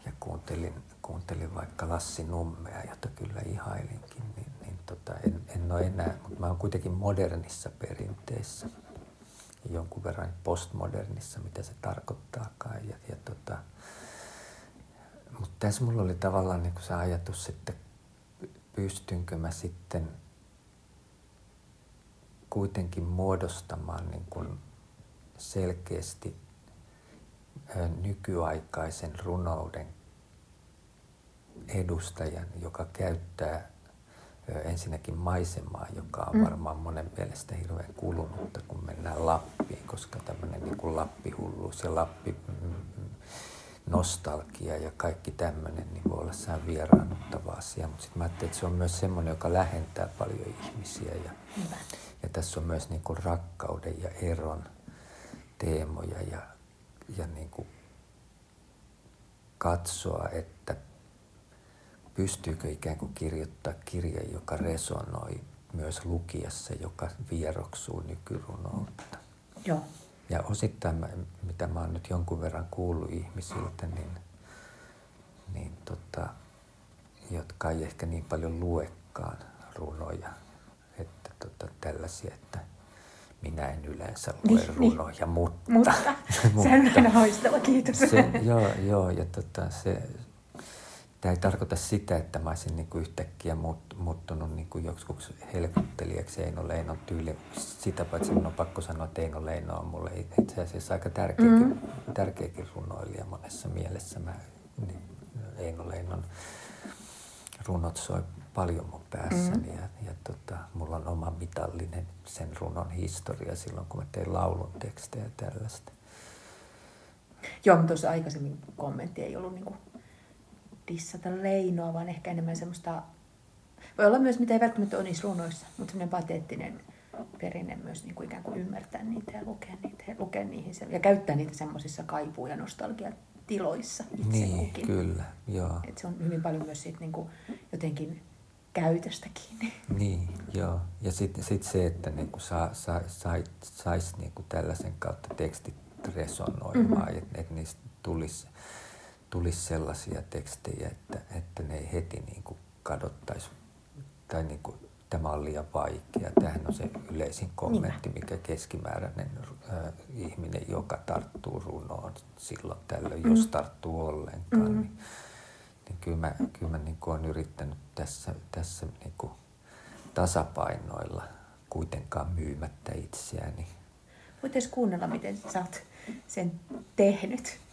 ja kuuntelin, kuuntelin vaikka Lassi Nummea, jota kyllä ihailinkin, niin, niin tota, en, en ole enää, mutta mä oon kuitenkin modernissa perinteessä jonkun verran postmodernissa, mitä se tarkoittaakaan. Ja, ja tota, mutta tässä mulla oli tavallaan niin se ajatus, että pystynkö mä sitten kuitenkin muodostamaan niin kuin selkeästi nykyaikaisen runouden edustajan, joka käyttää ensinnäkin maisemaa, joka on mm. varmaan monen mielestä hirveän kulunutta, kun mennään Lappiin, koska tämmöinen niin kuin Lappihulluus ja Lappi nostalgia ja kaikki tämmöinen niin voi olla sehän vieraannuttava asia. Mutta sitten mä ajattelin, että se on myös semmoinen, joka lähentää paljon ihmisiä. Ja, ja tässä on myös niin kuin rakkauden ja eron teemoja ja, ja niin kuin katsoa, että pystyykö ikään kuin kirjoittaa kirja, joka resonoi myös lukijassa, joka vieroksuu nykyrunoutta. Joo. Ja osittain, mä, mitä mä oon nyt jonkun verran kuullut ihmisiltä, niin, niin tota, jotka ei ehkä niin paljon luekaan runoja, että tota, tällaisia, että minä en yleensä lue niin, niin. runoja, niin. mutta... Mutta, [LAUGHS] mutta se on aina haistava, kiitos. Se, joo, joo, ja tota, se, Tämä ei tarkoita sitä, että mä olisin niin kuin yhtäkkiä muuttunut niin kuin joksikin helkuttelijaksi Eino Leinon tyyli. Sitä paitsi minun on pakko sanoa, että Eino Leino on mulle itse asiassa aika tärkeäkin, mm. tärkeäkin runoilija monessa mielessä. Mä, niin Eino Leinon runot soi paljon mun päässäni mm. ja, ja tota, mulla on oma mitallinen sen runon historia silloin, kun mä tein laulun tekstejä ja tällaista. Joo, mutta tuossa aikaisemmin kommentti ei ollut niin kuin dissata Leinoa, vaan ehkä enemmän semmoista, voi olla myös, mitä ei välttämättä ole niissä runoissa, mutta semmoinen pateettinen perinne myös niin kuin ikään kuin ymmärtää niitä ja lukea niitä ja lukea niihin ja käyttää niitä semmoisissa kaipuu- ja nostalgiatiloissa itse Niin, kukin. kyllä, joo. Et se on hyvin paljon myös siitä niin kuin jotenkin käytöstä kiinni. [LAUGHS] Niin, joo. Ja sitten sit se, että niinku saa, saa, sais, sais niinku tällaisen kautta tekstit resonoimaan, mm-hmm. että et niistä tulisi tulisi sellaisia tekstejä, että, että ne ei heti niin kuin kadottaisi tai niin kuin, tämä on liian vaikea. Tämähän on se yleisin kommentti, mikä keskimääräinen äh, ihminen, joka tarttuu runoon silloin tällöin, mm. jos tarttuu ollenkaan, mm. niin, niin kyllä mä, kyllä mä niin kuin olen yrittänyt tässä, tässä niin kuin tasapainoilla kuitenkaan myymättä itseäni. Voitaisiin kuunnella, miten sä oot sen tehnyt.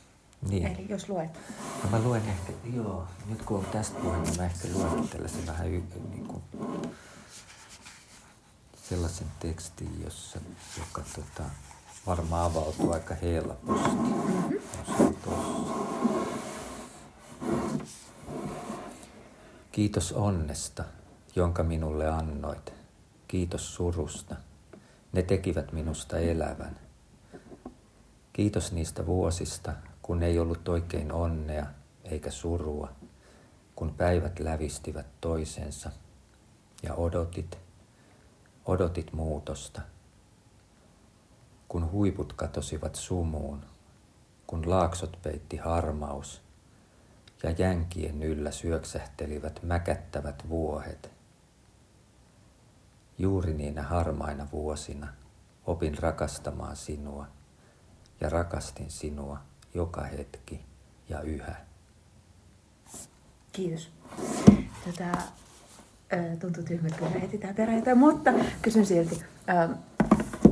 Niin. Eli jos luet. No mä luen ehkä, joo, nyt kun on tästä puhe, niin mä ehkä luenkin tällaisen vähän y, niin kuin, sellaisen tekstin, jossa, joka tota, varmaan avautuu aika helposti. Mm-hmm. Kiitos onnesta, jonka minulle annoit. Kiitos surusta. Ne tekivät minusta elävän. Kiitos niistä vuosista, kun ei ollut oikein onnea eikä surua, kun päivät lävistivät toisensa ja odotit, odotit muutosta, kun huiput katosivat sumuun, kun laaksot peitti harmaus ja jänkien yllä syöksähtelivät mäkättävät vuohet. Juuri niinä harmaina vuosina opin rakastamaan sinua ja rakastin sinua – joka hetki ja yhä. Kiitos. Tätä, tuntuu tyhmältä, kun etsitään jotain, mutta kysyn silti.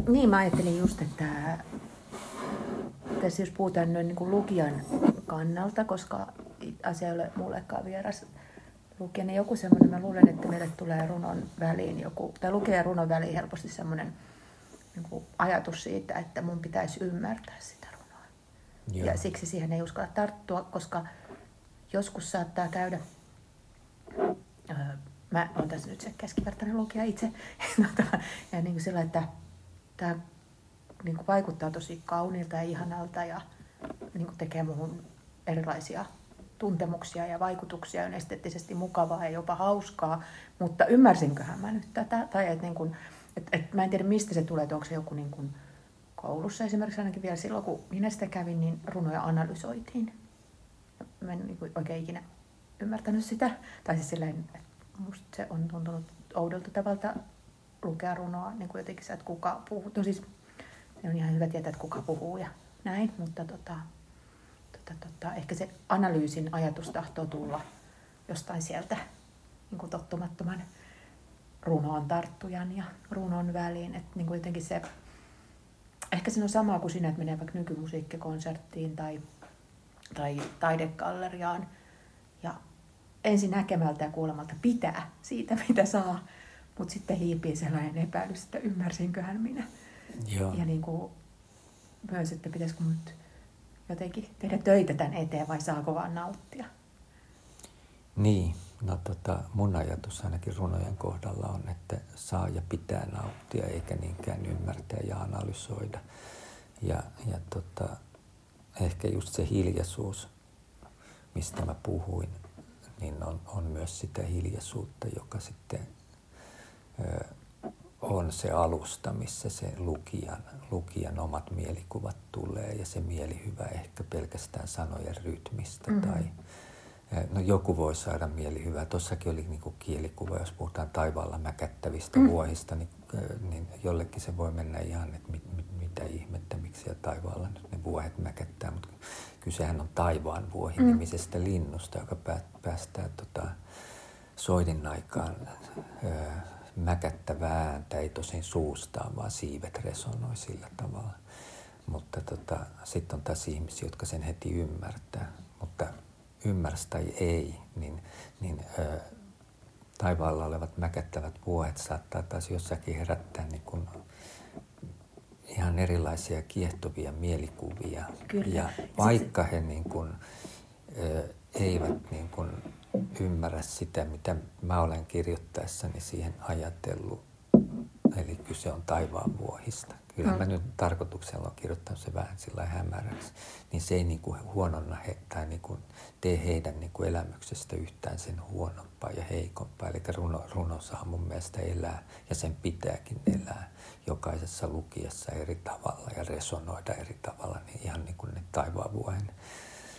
niin, mä ajattelin just, että tässä jos puhutaan noin niin lukijan kannalta, koska asia ei ole mullekaan vieras lukija, niin joku semmoinen, mä luulen, että meille tulee runon väliin joku, tai ja runon väliin helposti semmoinen niin ajatus siitä, että mun pitäisi ymmärtää sitä Joo. Ja siksi siihen ei uskalla tarttua, koska joskus saattaa käydä, öö, mä olen tässä nyt se keskivertainen lukija itse, [LAUGHS] tota, ja niin kuin sillä, että tämä niin kuin vaikuttaa tosi kauniilta ja ihanalta ja niin kuin tekee muuhun erilaisia tuntemuksia ja vaikutuksia, on esteettisesti mukavaa ja jopa hauskaa, mutta ymmärsinköhän mä nyt tätä, tai että niin kuin, et, et mä en tiedä mistä se tulee, että onko se joku niin kuin koulussa esimerkiksi ainakin vielä silloin, kun minä sitä kävin, niin runoja analysoitiin. Mä en niin oikein ikinä ymmärtänyt sitä, tai siis silleen, että musta se on tuntunut oudolta tavalta lukea runoa, niin kuin jotenkin se, että kuka puhuu. No siis on ihan hyvä tietää, että kuka puhuu ja näin, mutta tota, tota, tota, ehkä se analyysin ajatus tahtoo tulla jostain sieltä niin kuin tottumattoman runoon tarttujan ja runon väliin. Että niin kuin jotenkin se, ehkä se on sama kuin siinä, että menee vaikka nykymusiikkikonserttiin tai, tai taidegalleriaan ja ensin näkemältä ja kuulemalta pitää siitä, [LAUGHS] mitä saa, mutta sitten hiipii sellainen epäilys, että ymmärsinköhän minä. Joo. Ja niin kuin, myös, että pitäisikö nyt jotenkin tehdä töitä tämän eteen vai saako vaan nauttia? Niin, no tota, mun ajatus ainakin runojen kohdalla on, että saa ja pitää nauttia eikä niinkään ymmärtää ja analysoida. Ja, ja tota, ehkä just se hiljaisuus, mistä mä puhuin, niin on, on myös sitä hiljaisuutta, joka sitten ö, on se alusta, missä se lukijan, lukijan omat mielikuvat tulee ja se mielihyvä ehkä pelkästään sanojen rytmistä mm-hmm. tai No joku voi saada mielihyvää. Tuossakin oli niin kielikuva, jos puhutaan taivaalla mäkättävistä mm. vuohista, niin, niin jollekin se voi mennä ihan, että mit, mit, mitä ihmettä, miksi siellä taivaalla nyt ne vuohet mäkättää. Mutta kysehän on taivaan vuohi mm. nimisestä linnusta, joka päästää tota, soidin aikaan ö, mäkättävää ääntä, ei tosin suustaan, vaan siivet resonoi sillä tavalla. Mutta tota, sitten on taas ihmisiä, jotka sen heti ymmärtää. Ymmärsi tai ei, niin, niin ö, taivaalla olevat mäkättävät vuohet saattaa taas jossakin herättää niin kuin ihan erilaisia kiehtovia mielikuvia. Kyllä. Ja vaikka he niin kuin, ö, eivät niin kuin ymmärrä sitä, mitä mä olen kirjoittaessani siihen ajatellut, eli kyse on taivaan vuohista. Kyllä mm. mä nyt tarkoituksella olen kirjoittanut se vähän sillä hämäräksi, niin se ei niin kuin huononna he, tai niin kuin tee heidän niin kuin elämyksestä yhtään sen huonompaa ja heikompaa. Eli runo, runo saa mun mielestä elää ja sen pitääkin elää jokaisessa lukijassa eri tavalla ja resonoida eri tavalla, niin ihan niin kuin ne taivaanvuohen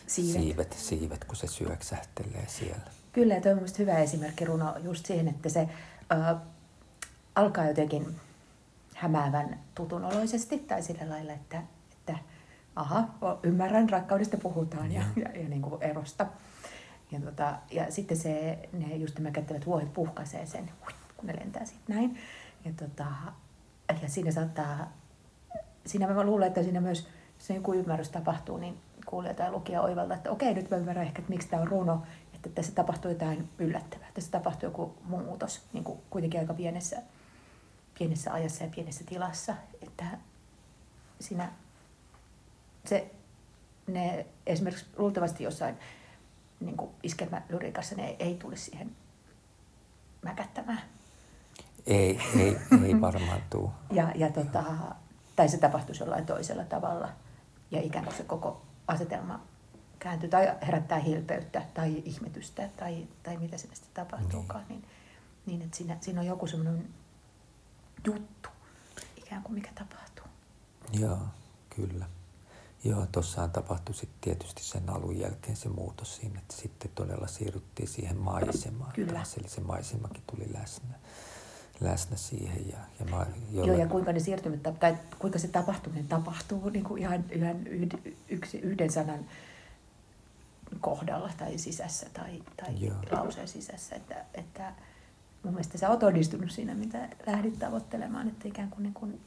siivet. siivet, siivet, kun se syöksähtelee siellä. Kyllä, ja toi on hyvä esimerkki runo just siihen, että se äh, alkaa jotenkin hämäävän tutunoloisesti tai sillä lailla, että, että aha, ymmärrän, rakkaudesta puhutaan ja, ja, ja niin kuin erosta. Ja, tota, ja sitten se, ne just nämä kättävät vuohet puhkaisee sen, kun ne lentää sitten näin. Ja, tota, ja siinä saattaa, siinä mä luulen, että siinä myös, jos joku ymmärrys tapahtuu, niin kuulee tai lukija oivalta, että okei, nyt mä ymmärrän ehkä, että miksi tämä on runo, että tässä tapahtuu jotain yllättävää, tässä tapahtuu joku muutos, niin kuin kuitenkin aika pienessä pienessä ajassa ja pienessä tilassa, että siinä se, ne esimerkiksi luultavasti jossain niin iskelmälyrikassa ne ei tulisi siihen mäkättämään. Ei, ei, ei [LAUGHS] varmaan tule. ja, ja tota, tai se tapahtuisi jollain toisella tavalla ja ikään kuin se koko asetelma kääntyy tai herättää hilpeyttä tai ihmetystä tai, tai mitä sinne sitten tapahtuukaan, niin, niin, niin että siinä, siinä on joku semmoinen juttu, ikään kuin mikä tapahtuu. Joo, kyllä. Joo, tuossahan tapahtui sitten tietysti sen alun jälkeen se muutos siinä, että sitten todella siirryttiin siihen maisemaan Kyllä. taas, eli se maisemakin tuli läsnä, läsnä siihen. Ja, ja ma, jolla... Joo, ja kuinka ne siirtymät, tai kuinka se tapahtuminen tapahtuu niin kuin ihan yhden, yksi, yhden sanan kohdalla tai sisässä tai, tai lauseen sisässä, että, että mun mielestä sä oot onnistunut siinä, mitä lähdit tavoittelemaan, että ikään kuin, niin kuin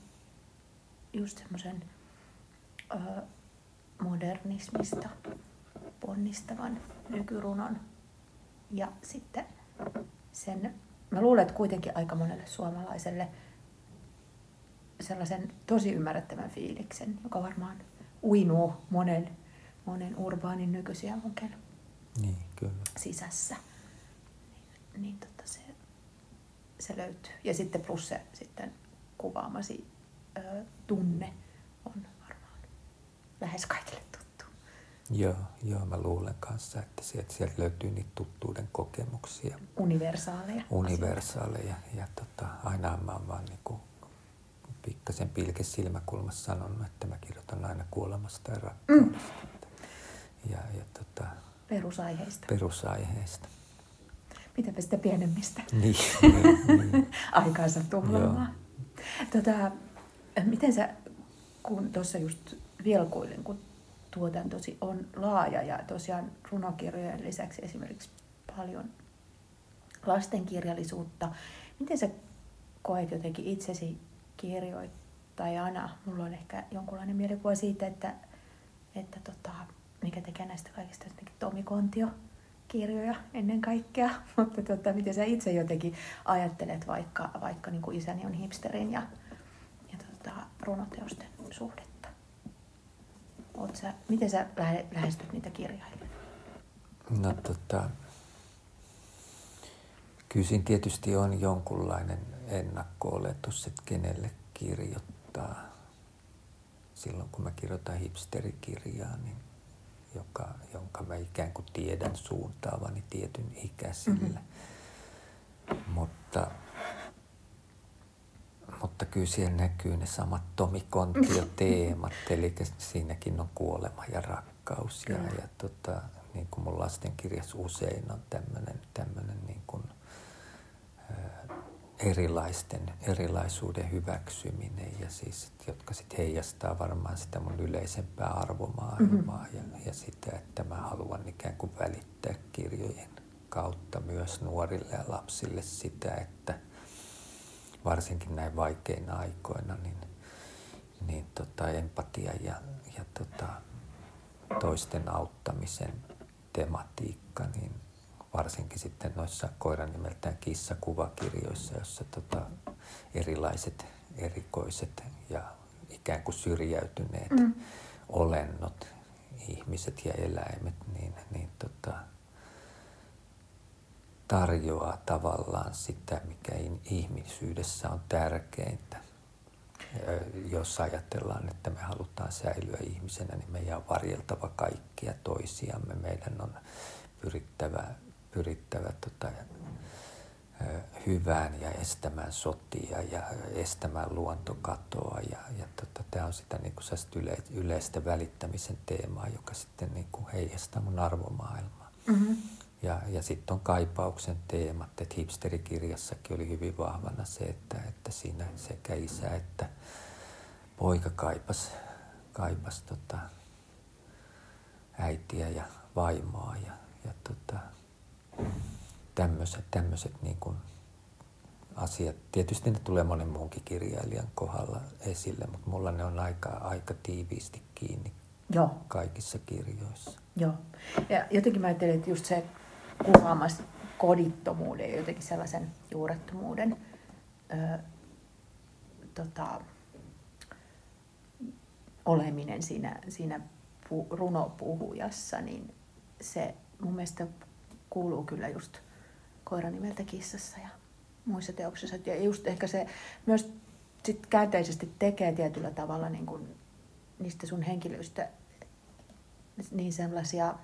just semmoisen modernismista ponnistavan nykyrunon ja sitten sen, mä luulen, että kuitenkin aika monelle suomalaiselle sellaisen tosi ymmärrettävän fiiliksen, joka varmaan uinuu monen, monen urbaanin nykysielunken niin, kyllä. sisässä. Niin, niin tota se, löytyy. Ja sitten plus se sitten kuvaamasi ö, tunne on varmaan lähes kaikille tuttu. Joo, joo, mä luulen kanssa, että sieltä, sieltä löytyy niitä tuttuuden kokemuksia. Universaaleja. Universaaleja. Ja tota, aina mä oon vaan niinku pikkasen pilke silmäkulmassa sanonut, että mä kirjoitan aina kuolemasta ja rakkaudesta. Mm. Ja, ja tota, perusaiheista. Perusaiheista. Mitäpä sitä pienemmistä. Niin, niin. [LAUGHS] Aikaansa tuhlaamaan. Tota, miten sä, kun tuossa just vilkuilin, kun tuotantosi on laaja ja tosiaan runokirjojen lisäksi esimerkiksi paljon lastenkirjallisuutta. Miten sä koet jotenkin itsesi kirjoittajana? Mulla on ehkä jonkunlainen mielikuva siitä, että, että tota, mikä tekee näistä kaikista jotenkin Tomi Kontio kirjoja ennen kaikkea, [LAUGHS] mutta tota, miten sä itse jotenkin ajattelet vaikka, vaikka niin kuin isäni on hipsterin ja, ja tota, runoteosten suhdetta? Sä, miten sä lähestyt niitä kirjailijoita? No tota, kyllä siinä tietysti on jonkunlainen ennakko-oletus, että kenelle kirjoittaa. Silloin kun mä kirjoitan hipsterikirjaa, niin joka, jonka mä ikään kuin tiedän suuntaavani tietyn ikäisille. Mm-hmm. Mutta, mutta kyllä siellä näkyy ne samat Tomi Kontio-teemat, [LAUGHS] eli siinäkin on kuolema ja rakkaus. Ja, ja tota, niin kuin mun lastenkirjassa usein on tämmöinen, tämmöinen niin kuin, erilaisten, erilaisuuden hyväksyminen ja siis, jotka sitten heijastaa varmaan sitä mun yleisempää arvomaailmaa mm-hmm. ja, ja sitä, että mä haluan ikään kuin välittää kirjojen kautta myös nuorille ja lapsille sitä, että varsinkin näin vaikeina aikoina, niin, niin tota empatia ja, ja tota, toisten auttamisen tematiikka, niin varsinkin sitten noissa koiran nimeltään kissakuvakirjoissa, jossa tota, erilaiset erikoiset ja ikään kuin syrjäytyneet mm. olennot, ihmiset ja eläimet, niin, niin tota, tarjoaa tavallaan sitä, mikä ihmisyydessä on tärkeintä. Jos ajatellaan, että me halutaan säilyä ihmisenä, niin meidän on varjeltava kaikkia toisiamme. Meidän on pyrittävä pyrittävä tota, hyvään ja estämään sotia ja estämään luontokatoa. Ja, ja tota, tämä on sitä niin kuin yle, yleistä välittämisen teemaa, joka sitten niin kuin heijastaa mun arvomaailmaa. Mm-hmm. Ja, ja sitten on kaipauksen teemat, että hipsterikirjassakin oli hyvin vahvana se, että, että siinä sekä isä että poika kaipas, kaipas tota, äitiä ja vaimoa ja, ja tota, tämmöiset, tämmöiset niin kuin asiat. Tietysti ne tulee monen muunkin kirjailijan kohdalla esille, mutta mulla ne on aika, aika tiiviisti kiinni Joo. kaikissa kirjoissa. Joo. Ja jotenkin mä ajattelen, että just se kuvaamas kodittomuuden ja jotenkin sellaisen juurettomuuden ö, tota, oleminen siinä, siinä pu, runopuhujassa, niin se mun mielestä kuuluu kyllä just koira nimeltä kissassa ja muissa teoksissa. Ja just ehkä se myös sit käänteisesti tekee tietyllä tavalla niin kuin niistä sun henkilöistä niin sellaisia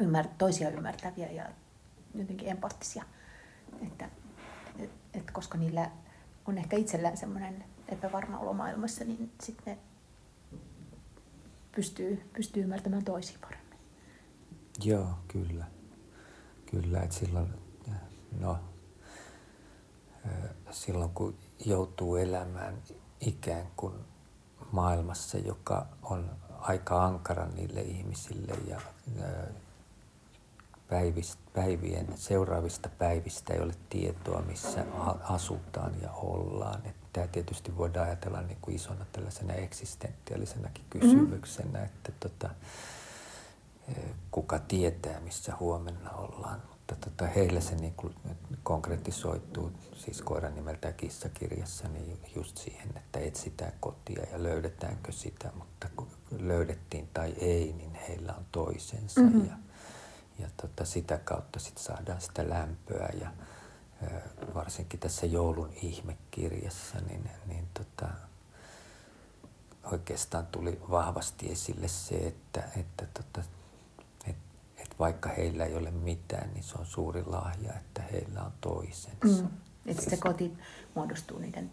ymmär, toisia ymmärtäviä ja jotenkin empaattisia. Että, et, et koska niillä on ehkä itsellään semmoinen epävarma olo maailmassa, niin sitten ne pystyy, pystyy ymmärtämään toisia paremmin. Joo, kyllä kyllä, että silloin, no, silloin kun joutuu elämään ikään kuin maailmassa, joka on aika ankara niille ihmisille ja päivistä, päivien, seuraavista päivistä ei ole tietoa, missä asutaan ja ollaan. Että tämä tietysti voidaan ajatella niin kuin isona tällaisena eksistentiaalisenakin kysymyksenä, mm-hmm. että tota, kuka tietää, missä huomenna ollaan. Mutta tota, heille se niin kuin konkretisoituu, siis koiran nimeltä kissakirjassa, niin just siihen, että etsitään kotia ja löydetäänkö sitä, mutta kun löydettiin tai ei, niin heillä on toisensa. Mm-hmm. Ja, ja tota, sitä kautta sit saadaan sitä lämpöä ja varsinkin tässä joulun ihmekirjassa, niin, niin tota, oikeastaan tuli vahvasti esille se, että, että, tota, vaikka heillä ei ole mitään, niin se on suuri lahja, että heillä on toisensa. Mm. Että se siis- koti muodostuu niiden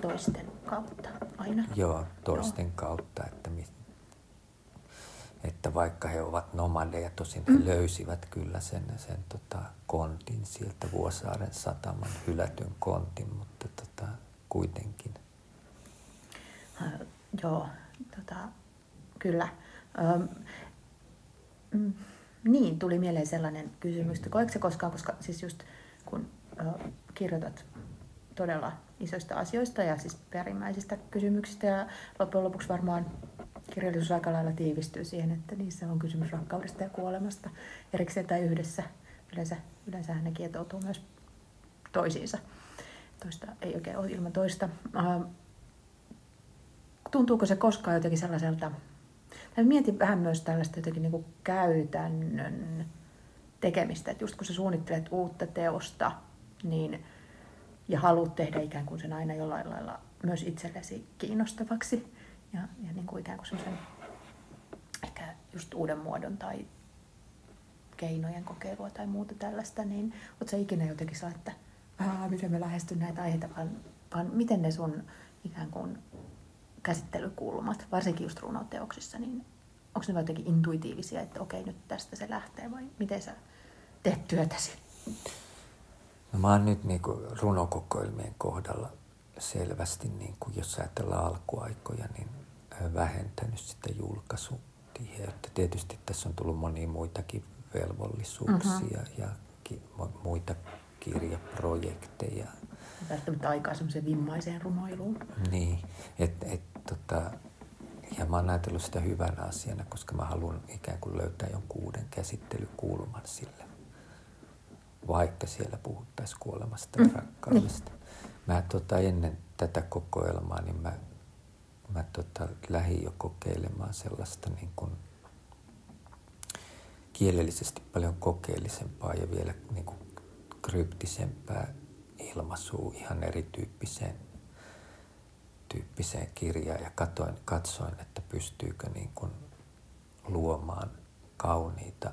toisten kautta aina. Joo, toisten Joo. kautta, että, että vaikka he ovat nomadeja, tosin he mm. löysivät kyllä sen, sen tota, kontin sieltä Vuosaaren sataman hylätyn kontin, mutta tota, kuitenkin. Joo, tota, kyllä. Um, mm, niin, tuli mieleen sellainen kysymys, että koetko koskaan, koska siis just kun uh, kirjoitat todella isoista asioista ja siis perimmäisistä kysymyksistä ja loppujen lopuksi varmaan kirjallisuus aika lailla tiivistyy siihen, että niissä on kysymys rakkaudesta ja kuolemasta erikseen tai yhdessä. Yleensä, yleensä ne kietoutuu myös toisiinsa. Toista ei oikein ole ilman toista. Tuntuuko se koskaan jotenkin sellaiselta, tai mietin vähän myös tällaista jotenkin niin kuin käytännön tekemistä, että just kun sä suunnittelet uutta teosta, niin ja haluat tehdä ikään kuin sen aina jollain lailla myös itsellesi kiinnostavaksi ja, ja niin kuin ikään kuin semmoisen ehkä just uuden muodon tai keinojen kokeilua tai muuta tällaista, niin oletko ikinä jotenkin saa, että miten me lähestyn näitä aiheita, vaan, vaan miten ne sun ikään kuin käsittelykulmat, varsinkin just runoteoksissa, niin onko ne jotenkin intuitiivisia, että okei, nyt tästä se lähtee vai miten sä teet työtäsi? No mä oon nyt niin kuin runokokoelmien kohdalla selvästi, niin kuin jos ajatellaan alkuaikoja, niin vähentänyt sitä julkaisutiheyttä. Tietysti tässä on tullut monia muitakin velvollisuuksia uh-huh. ja ki- muita kirjaprojekteja. Välttämättä aikaa semmoiseen vimmaiseen runoiluun. Niin, että et, tota, ja mä oon ajatellut sitä hyvänä asiana, koska mä haluan ikään kuin löytää jonkun uuden käsittelykulman sille vaikka siellä puhuttaisiin kuolemasta ja mm. rakkaudesta. Mä tota, ennen tätä kokoelmaa, niin mä, mä tota, lähdin jo kokeilemaan sellaista niin kuin kielellisesti paljon kokeellisempaa ja vielä niin kuin kryptisempää ilmaisua ihan erityyppiseen tyyppiseen kirjaan ja katoin, katsoin, että pystyykö niin kuin luomaan kauniita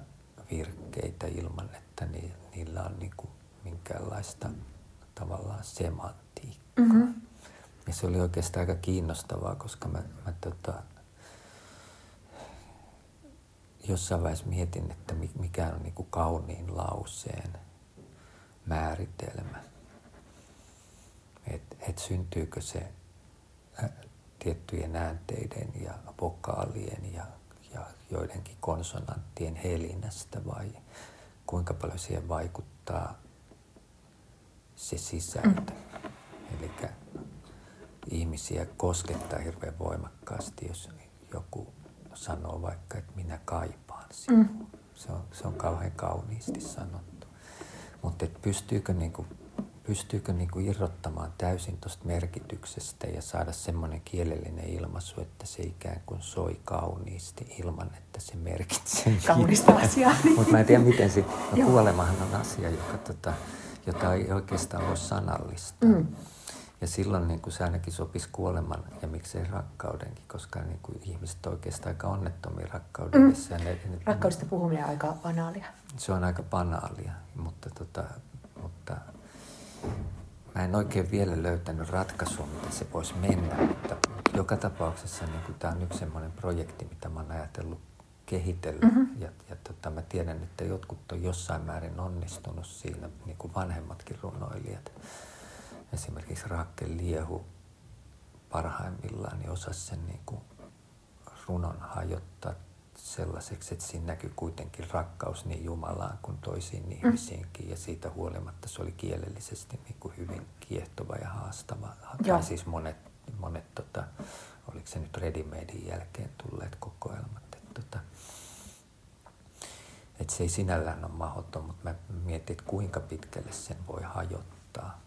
virkkeitä ilman, että niillä on niin kuin minkäänlaista tavallaan semantiikkaa. Mm-hmm. Ja se oli oikeastaan aika kiinnostavaa, koska mä, mä tota, jossain vaiheessa mietin, että mikä on niin kuin kauniin lauseen määritelmä. Että et syntyykö se tiettyjen äänteiden ja vokaalien ja, ja joidenkin konsonanttien helinästä vai kuinka paljon siihen vaikuttaa se sisältö. Mm. Eli ihmisiä koskettaa hirveän voimakkaasti, jos joku sanoo vaikka, että minä kaipaan sinua. Mm. Se, on, se on kauhean kauniisti sanottu. Mutta pystyykö niinku pystyykö niin kuin irrottamaan täysin tuosta merkityksestä ja saada semmoinen kielellinen ilmaisu, että se ikään kuin soi kauniisti ilman, että se merkitsee Kaunista asiaa. Mutta mä en tiedä, miten se... No, kuolemahan on asia, joka, tota, jota ei oikeastaan voi sanallistaa. Mm. Ja silloin niin kuin se ainakin sopisi kuoleman ja miksei rakkaudenkin, koska niin kuin ihmiset oikeastaan aika onnettomia rakkaudessa. Mm. Ne, ne, Rakkaudesta puhuminen on aika banaalia. Se on aika banaalia, mutta, tota, mutta Mä en oikein vielä löytänyt ratkaisua, miten se voisi mennä, mutta joka tapauksessa niin tämä on yksi sellainen projekti, mitä mä oon ajatellut kehitellä. Mm-hmm. Ja, ja tota, mä tiedän, että jotkut on jossain määrin onnistunut siinä, niin kuin vanhemmatkin runoilijat. Esimerkiksi Raakke Liehu parhaimmillaan niin osasi sen niin kuin runon hajottaa sellaiseksi, että siinä näkyy kuitenkin rakkaus niin Jumalaan kuin toisiin mm. ihmisiinkin. Ja siitä huolimatta se oli kielellisesti niin kuin hyvin kiehtova ja haastava. Joo. Tai siis monet, monet tota, oliko se nyt Readymadein jälkeen tulleet kokoelmat. Että, tota, että se ei sinällään ole mahdoton, mutta mä mietin, että kuinka pitkälle sen voi hajottaa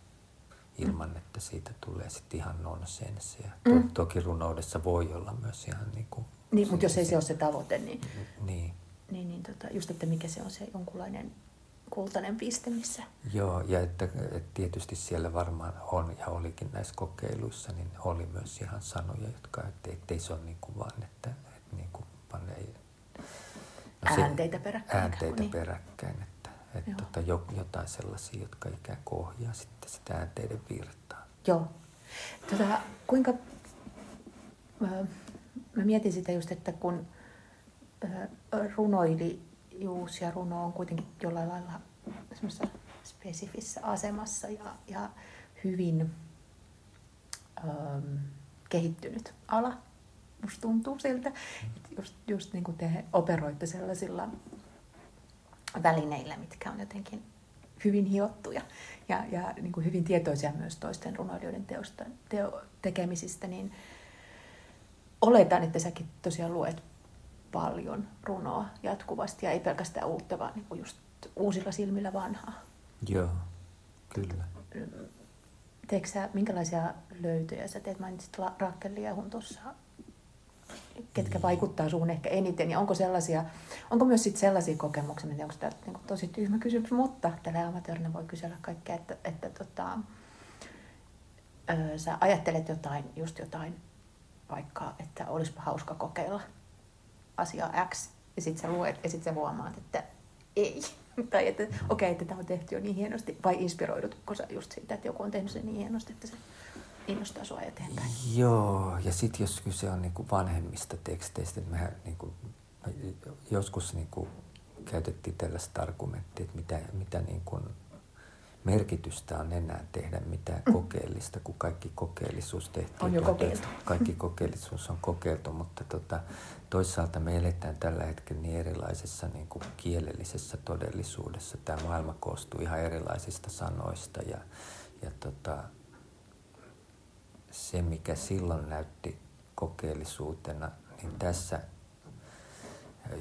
ilman, että siitä tulee sitten ihan nonsenssia. Mm. Toki runoudessa voi olla myös ihan niin kuin niin, mutta jos ei se ole se tavoite, niin, niin. niin, niin tota, just, että mikä se on se jonkunlainen kultainen piste, missä... Joo, ja että, että tietysti siellä varmaan on ja olikin näissä kokeiluissa, niin oli myös ihan sanoja, jotka, että ettei se ole niin kuin vaan, että, että niin kuin vaan ei... No se, äänteitä peräkkäin. Äänteitä niin. peräkkäin, että, että tota, jotain sellaisia, jotka ikään kuin ohjaa sitten sitä äänteiden virtaa. Joo. Tota, kuinka... Mä, mä mietin sitä just, että kun runoili juus ja runo on kuitenkin jollain lailla spesifissä asemassa ja, ja hyvin ähm, kehittynyt ala. Musta tuntuu siltä, että just, just niin kuin te operoitte sellaisilla välineillä, mitkä on jotenkin hyvin hiottuja ja, ja niin kuin hyvin tietoisia myös toisten runoilijoiden teosta, teo, tekemisistä, niin oletan, että säkin tosiaan luet paljon runoa jatkuvasti ja ei pelkästään uutta, vaan niin just uusilla silmillä vanhaa. Joo, kyllä. Teekö sä, minkälaisia löytöjä sä teet? Mainitsit Rakel Liehun tuossa, ketkä mm. vaikuttaa suun ehkä eniten. Ja onko, sellaisia, onko myös sit sellaisia kokemuksia, onko tämä niin tosi tyhmä kysymys, mutta tällä amatöörinä voi kysellä kaikkea, että, että tota, ö, sä ajattelet jotain, just jotain, vaikka, että olisipa hauska kokeilla – asiaa X, ja sitten sä luet, ja sitten sä huomaat, että ei. [LAUGHS] tai että okei, okay, että tämä on tehty jo niin hienosti, vai inspiroidutko sä just siitä, että joku on tehnyt sen niin hienosti, että se innostaa sua eteenpäin? Joo, ja sitten jos kyse on niinku vanhemmista teksteistä, että mehän niinku, joskus niinku käytettiin tällaista argumenttia, että mitä, mitä niinku merkitystä on enää tehdä mitään mm. kokeellista, kun kaikki kokeellisuus tehtiin. On jo kokeiltu. Kaikki kokeellisuus on kokeiltu, mutta tota, toisaalta me eletään tällä hetkellä niin erilaisessa niin kuin kielellisessä todellisuudessa. Tämä maailma koostuu ihan erilaisista sanoista ja, ja tota, se, mikä silloin näytti kokeellisuutena, niin tässä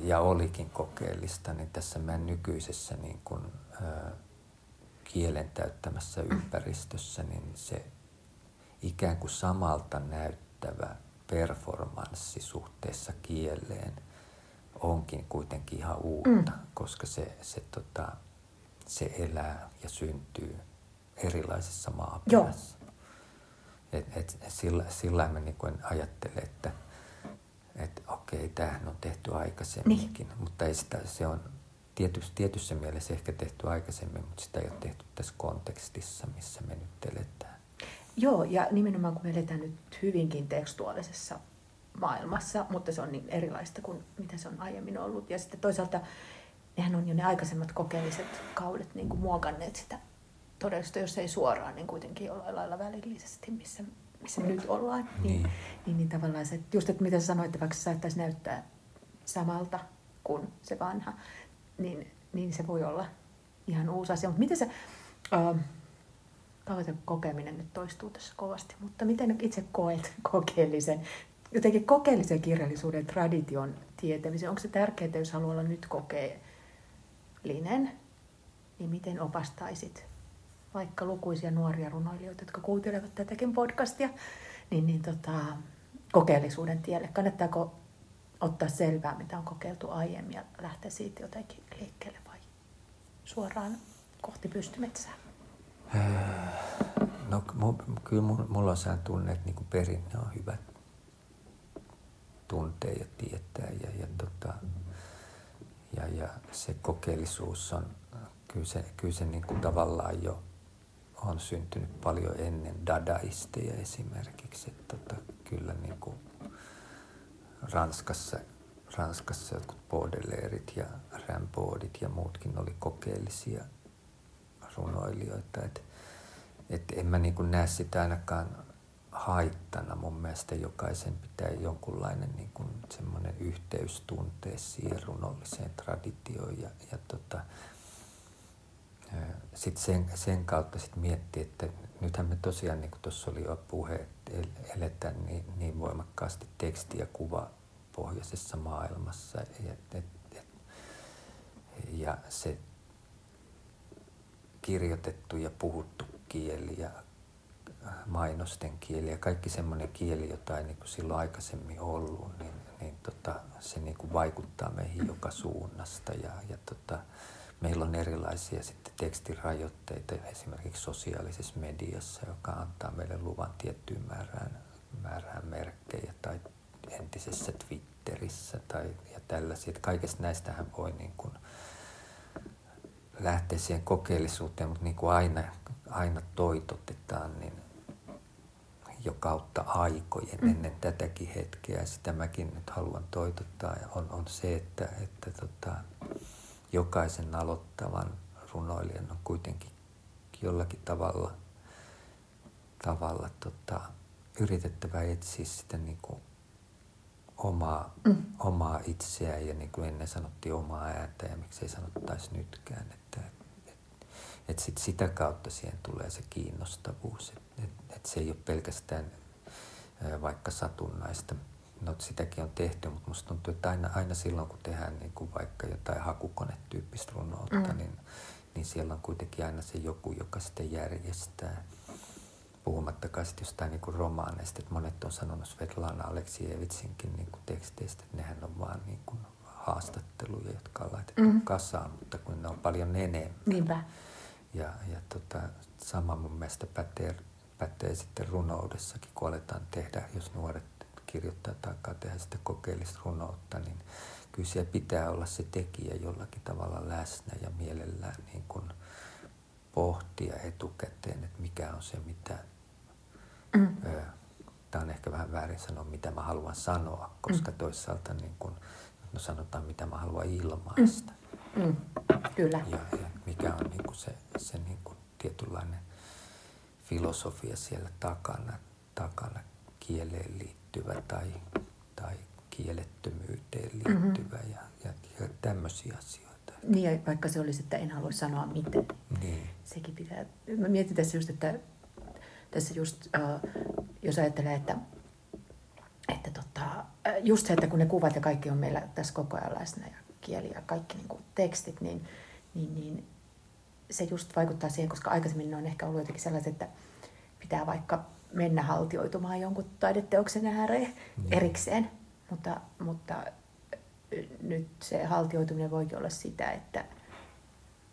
ja olikin kokeellista, niin tässä meidän nykyisessä niin kuin, kielen täyttämässä ympäristössä, niin se ikään kuin samalta näyttävä performanssi suhteessa kieleen onkin kuitenkin ihan uutta, mm. koska se, se, tota, se elää ja syntyy erilaisessa maaperässä. Et, et, sillä, sillä mä niin ajattelen, että et, okei, tämähän on tehty aikaisemminkin, niin. mutta ei sitä, se on tietyssä, tietyssä mielessä ehkä tehty aikaisemmin, mutta sitä ei ole tehty tässä kontekstissa, missä me nyt eletään. Joo, ja nimenomaan kun me eletään nyt hyvinkin tekstuaalisessa maailmassa, mutta se on niin erilaista kuin mitä se on aiemmin ollut. Ja sitten toisaalta nehän on jo ne aikaisemmat kokeelliset kaudet niin kuin muokanneet sitä todellisuutta, jos ei suoraan, niin kuitenkin jollain lailla välillisesti, missä, missä me nyt ollaan. Niin, niin. niin, niin tavallaan se, just että mitä sä sanoit, että vaikka saattaisi näyttää samalta kuin se vanha, niin, niin se voi olla ihan uusi asia. Mutta miten se, tavoite kokeminen nyt toistuu tässä kovasti, mutta miten itse koet kokeellisen, jotenkin kokeellisen kirjallisuuden tradition tietämisen? Onko se tärkeää, jos haluaa olla nyt kokeellinen, niin miten opastaisit vaikka lukuisia nuoria runoilijoita, jotka kuuntelevat tätäkin podcastia, niin, niin tota, kokeellisuuden tielle. Kannattaako ottaa selvää, mitä on kokeiltu aiemmin ja lähteä siitä jotenkin liikkeelle vai suoraan kohti pystymetsää? No kyllä mulla on sehän tunne, että niinku perinne on hyvä tuntea ja tietää ja, ja, tota, ja, ja se kokeellisuus on, kyllä se, kyllä se niinku tavallaan jo on syntynyt paljon ennen dadaisteja esimerkiksi. Että tota, kyllä niinku Ranskassa, Ranskassa jotkut Baudelairet ja Rimbaudit ja muutkin oli kokeellisia runoilijoita. Et, et en mä niin näe sitä ainakaan haittana. Mun mielestä jokaisen pitää jonkunlainen niin kuin semmoinen yhteys tuntea siihen runolliseen traditioon ja, ja tota, sitten sen, sen kautta sit miettiä, että nythän me tosiaan, niin kuin tuossa oli jo puhe, että eletään niin, niin voimakkaasti teksti- ja kuva pohjaisessa maailmassa. Ja, et, et, ja se kirjoitettu ja puhuttu kieli ja mainosten kieli ja kaikki semmoinen kieli, jota ei niin kuin silloin aikaisemmin ollut, niin, niin tota, se niin kuin vaikuttaa meihin joka suunnasta. Ja, ja tota, meillä on erilaisia sitten tekstirajoitteita esimerkiksi sosiaalisessa mediassa, joka antaa meille luvan tiettyyn määrään, määrään merkkejä tai entisessä Twitterissä tai ja tällaisia. Kaikesta näistähän voi niin kuin lähteä siihen kokeellisuuteen, mutta niin kuin aina, aina toitotetaan, niin jo kautta aikojen mm. ennen tätäkin hetkeä. Sitä mäkin nyt haluan toitottaa. On, on se, että, että tota, jokaisen aloittavan runoilijan on kuitenkin jollakin tavalla, tavalla tota, yritettävä etsiä sitä niin kuin omaa, mm. omaa itseään ja niin kuin ennen sanottiin omaa ääntä ja miksei sanottaisi nytkään. Että, et, et sit sitä kautta siihen tulee se kiinnostavuus. Että et, et se ei ole pelkästään vaikka satunnaista no sitäkin on tehty, mutta musta tuntuu, että aina, aina silloin kun tehdään niin kuin vaikka jotain hakukonetyyppistä runoutta, mm. niin, niin siellä on kuitenkin aina se joku, joka sitten järjestää. Puhumattakaan sitten jostain niin kuin romaaneista, että monet on sanonut Svetlana Aleksievitsinkin niin kuin teksteistä, että nehän on vaan niin kuin haastatteluja, jotka on laitettu mm. kasaan, mutta kun ne on paljon enemmän. Niinpä. Ja, ja tota, sama mun mielestä pätee, pätee sitten runoudessakin, kun aletaan tehdä, jos nuoret kirjoittaa tai tehdä sitä kokeellista runoutta, niin kyllä siellä pitää olla se tekijä jollakin tavalla läsnä ja mielellään niin kuin pohtia etukäteen, että mikä on se, mitä... Mm. Tämä on ehkä vähän väärin sanoa, mitä mä haluan sanoa, koska mm. toisaalta niin kuin, no sanotaan, mitä mä haluan ilmaista. Mm. Mm. Kyllä. Ja, ja mikä on niin kuin se, se niin kuin tietynlainen filosofia siellä takana, takana kieleen liittyen liittyvä tai, tai kielettömyyteen liittyvä mm-hmm. ja, ja, ja tämmöisiä asioita. Niin, ja vaikka se olisi, että en halua sanoa miten. Niin. Sekin pitää. Mä mietin tässä just, että tässä just, uh, jos ajattelee, että, että tota, just se, että kun ne kuvat ja kaikki on meillä tässä koko ajan läsnä ja kieli ja kaikki niin kuin tekstit, niin, niin, niin se just vaikuttaa siihen, koska aikaisemmin ne on ehkä ollut jotenkin sellaiset, että pitää vaikka mennä haltioitumaan jonkun taideteoksen ääreen mm. erikseen. Mutta, mutta nyt se haltioituminen voikin olla sitä, että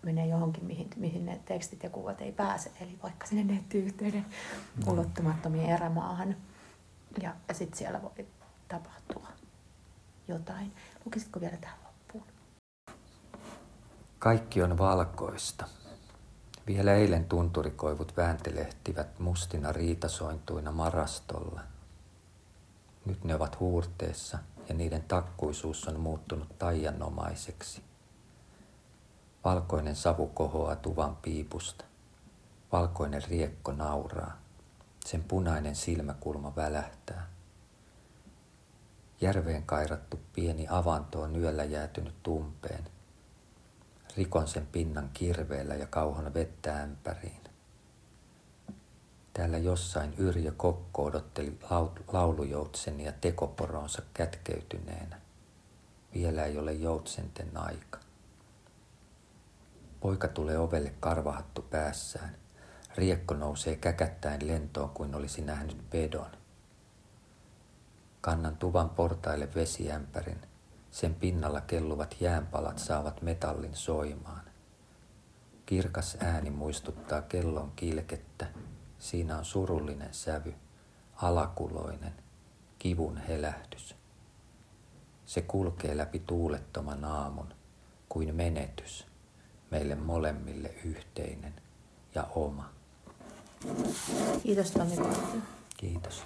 menee johonkin, mihin, mihin ne tekstit ja kuvat ei pääse. Eli vaikka sinne nettiyhteyden mm. ulottumattomien erämaahan. Ja, ja sitten siellä voi tapahtua jotain. Lukisitko vielä tähän loppuun? Kaikki on valkoista. Vielä eilen tunturikoivut vääntelehtivät mustina riitasointuina marastolla. Nyt ne ovat huurteessa ja niiden takkuisuus on muuttunut taianomaiseksi. Valkoinen savu kohoaa tuvan piipusta. Valkoinen riekko nauraa. Sen punainen silmäkulma välähtää. Järveen kairattu pieni avanto on yöllä jäätynyt tumpeen – rikon sen pinnan kirveellä ja kauhon vettä ämpäriin. Täällä jossain Yrjö Kokko odotteli laulujoutsenia tekoporonsa kätkeytyneenä. Vielä ei ole joutsenten aika. Poika tulee ovelle karvahattu päässään. Riekko nousee käkättäen lentoon kuin olisi nähnyt pedon. Kannan tuvan portaille vesiämpärin – sen pinnalla kelluvat jäänpalat saavat metallin soimaan. Kirkas ääni muistuttaa kellon kilkettä. Siinä on surullinen sävy, alakuloinen, kivun helähdys. Se kulkee läpi tuulettoman aamun kuin menetys, meille molemmille yhteinen ja oma. Kiitos Tommi Kiitos.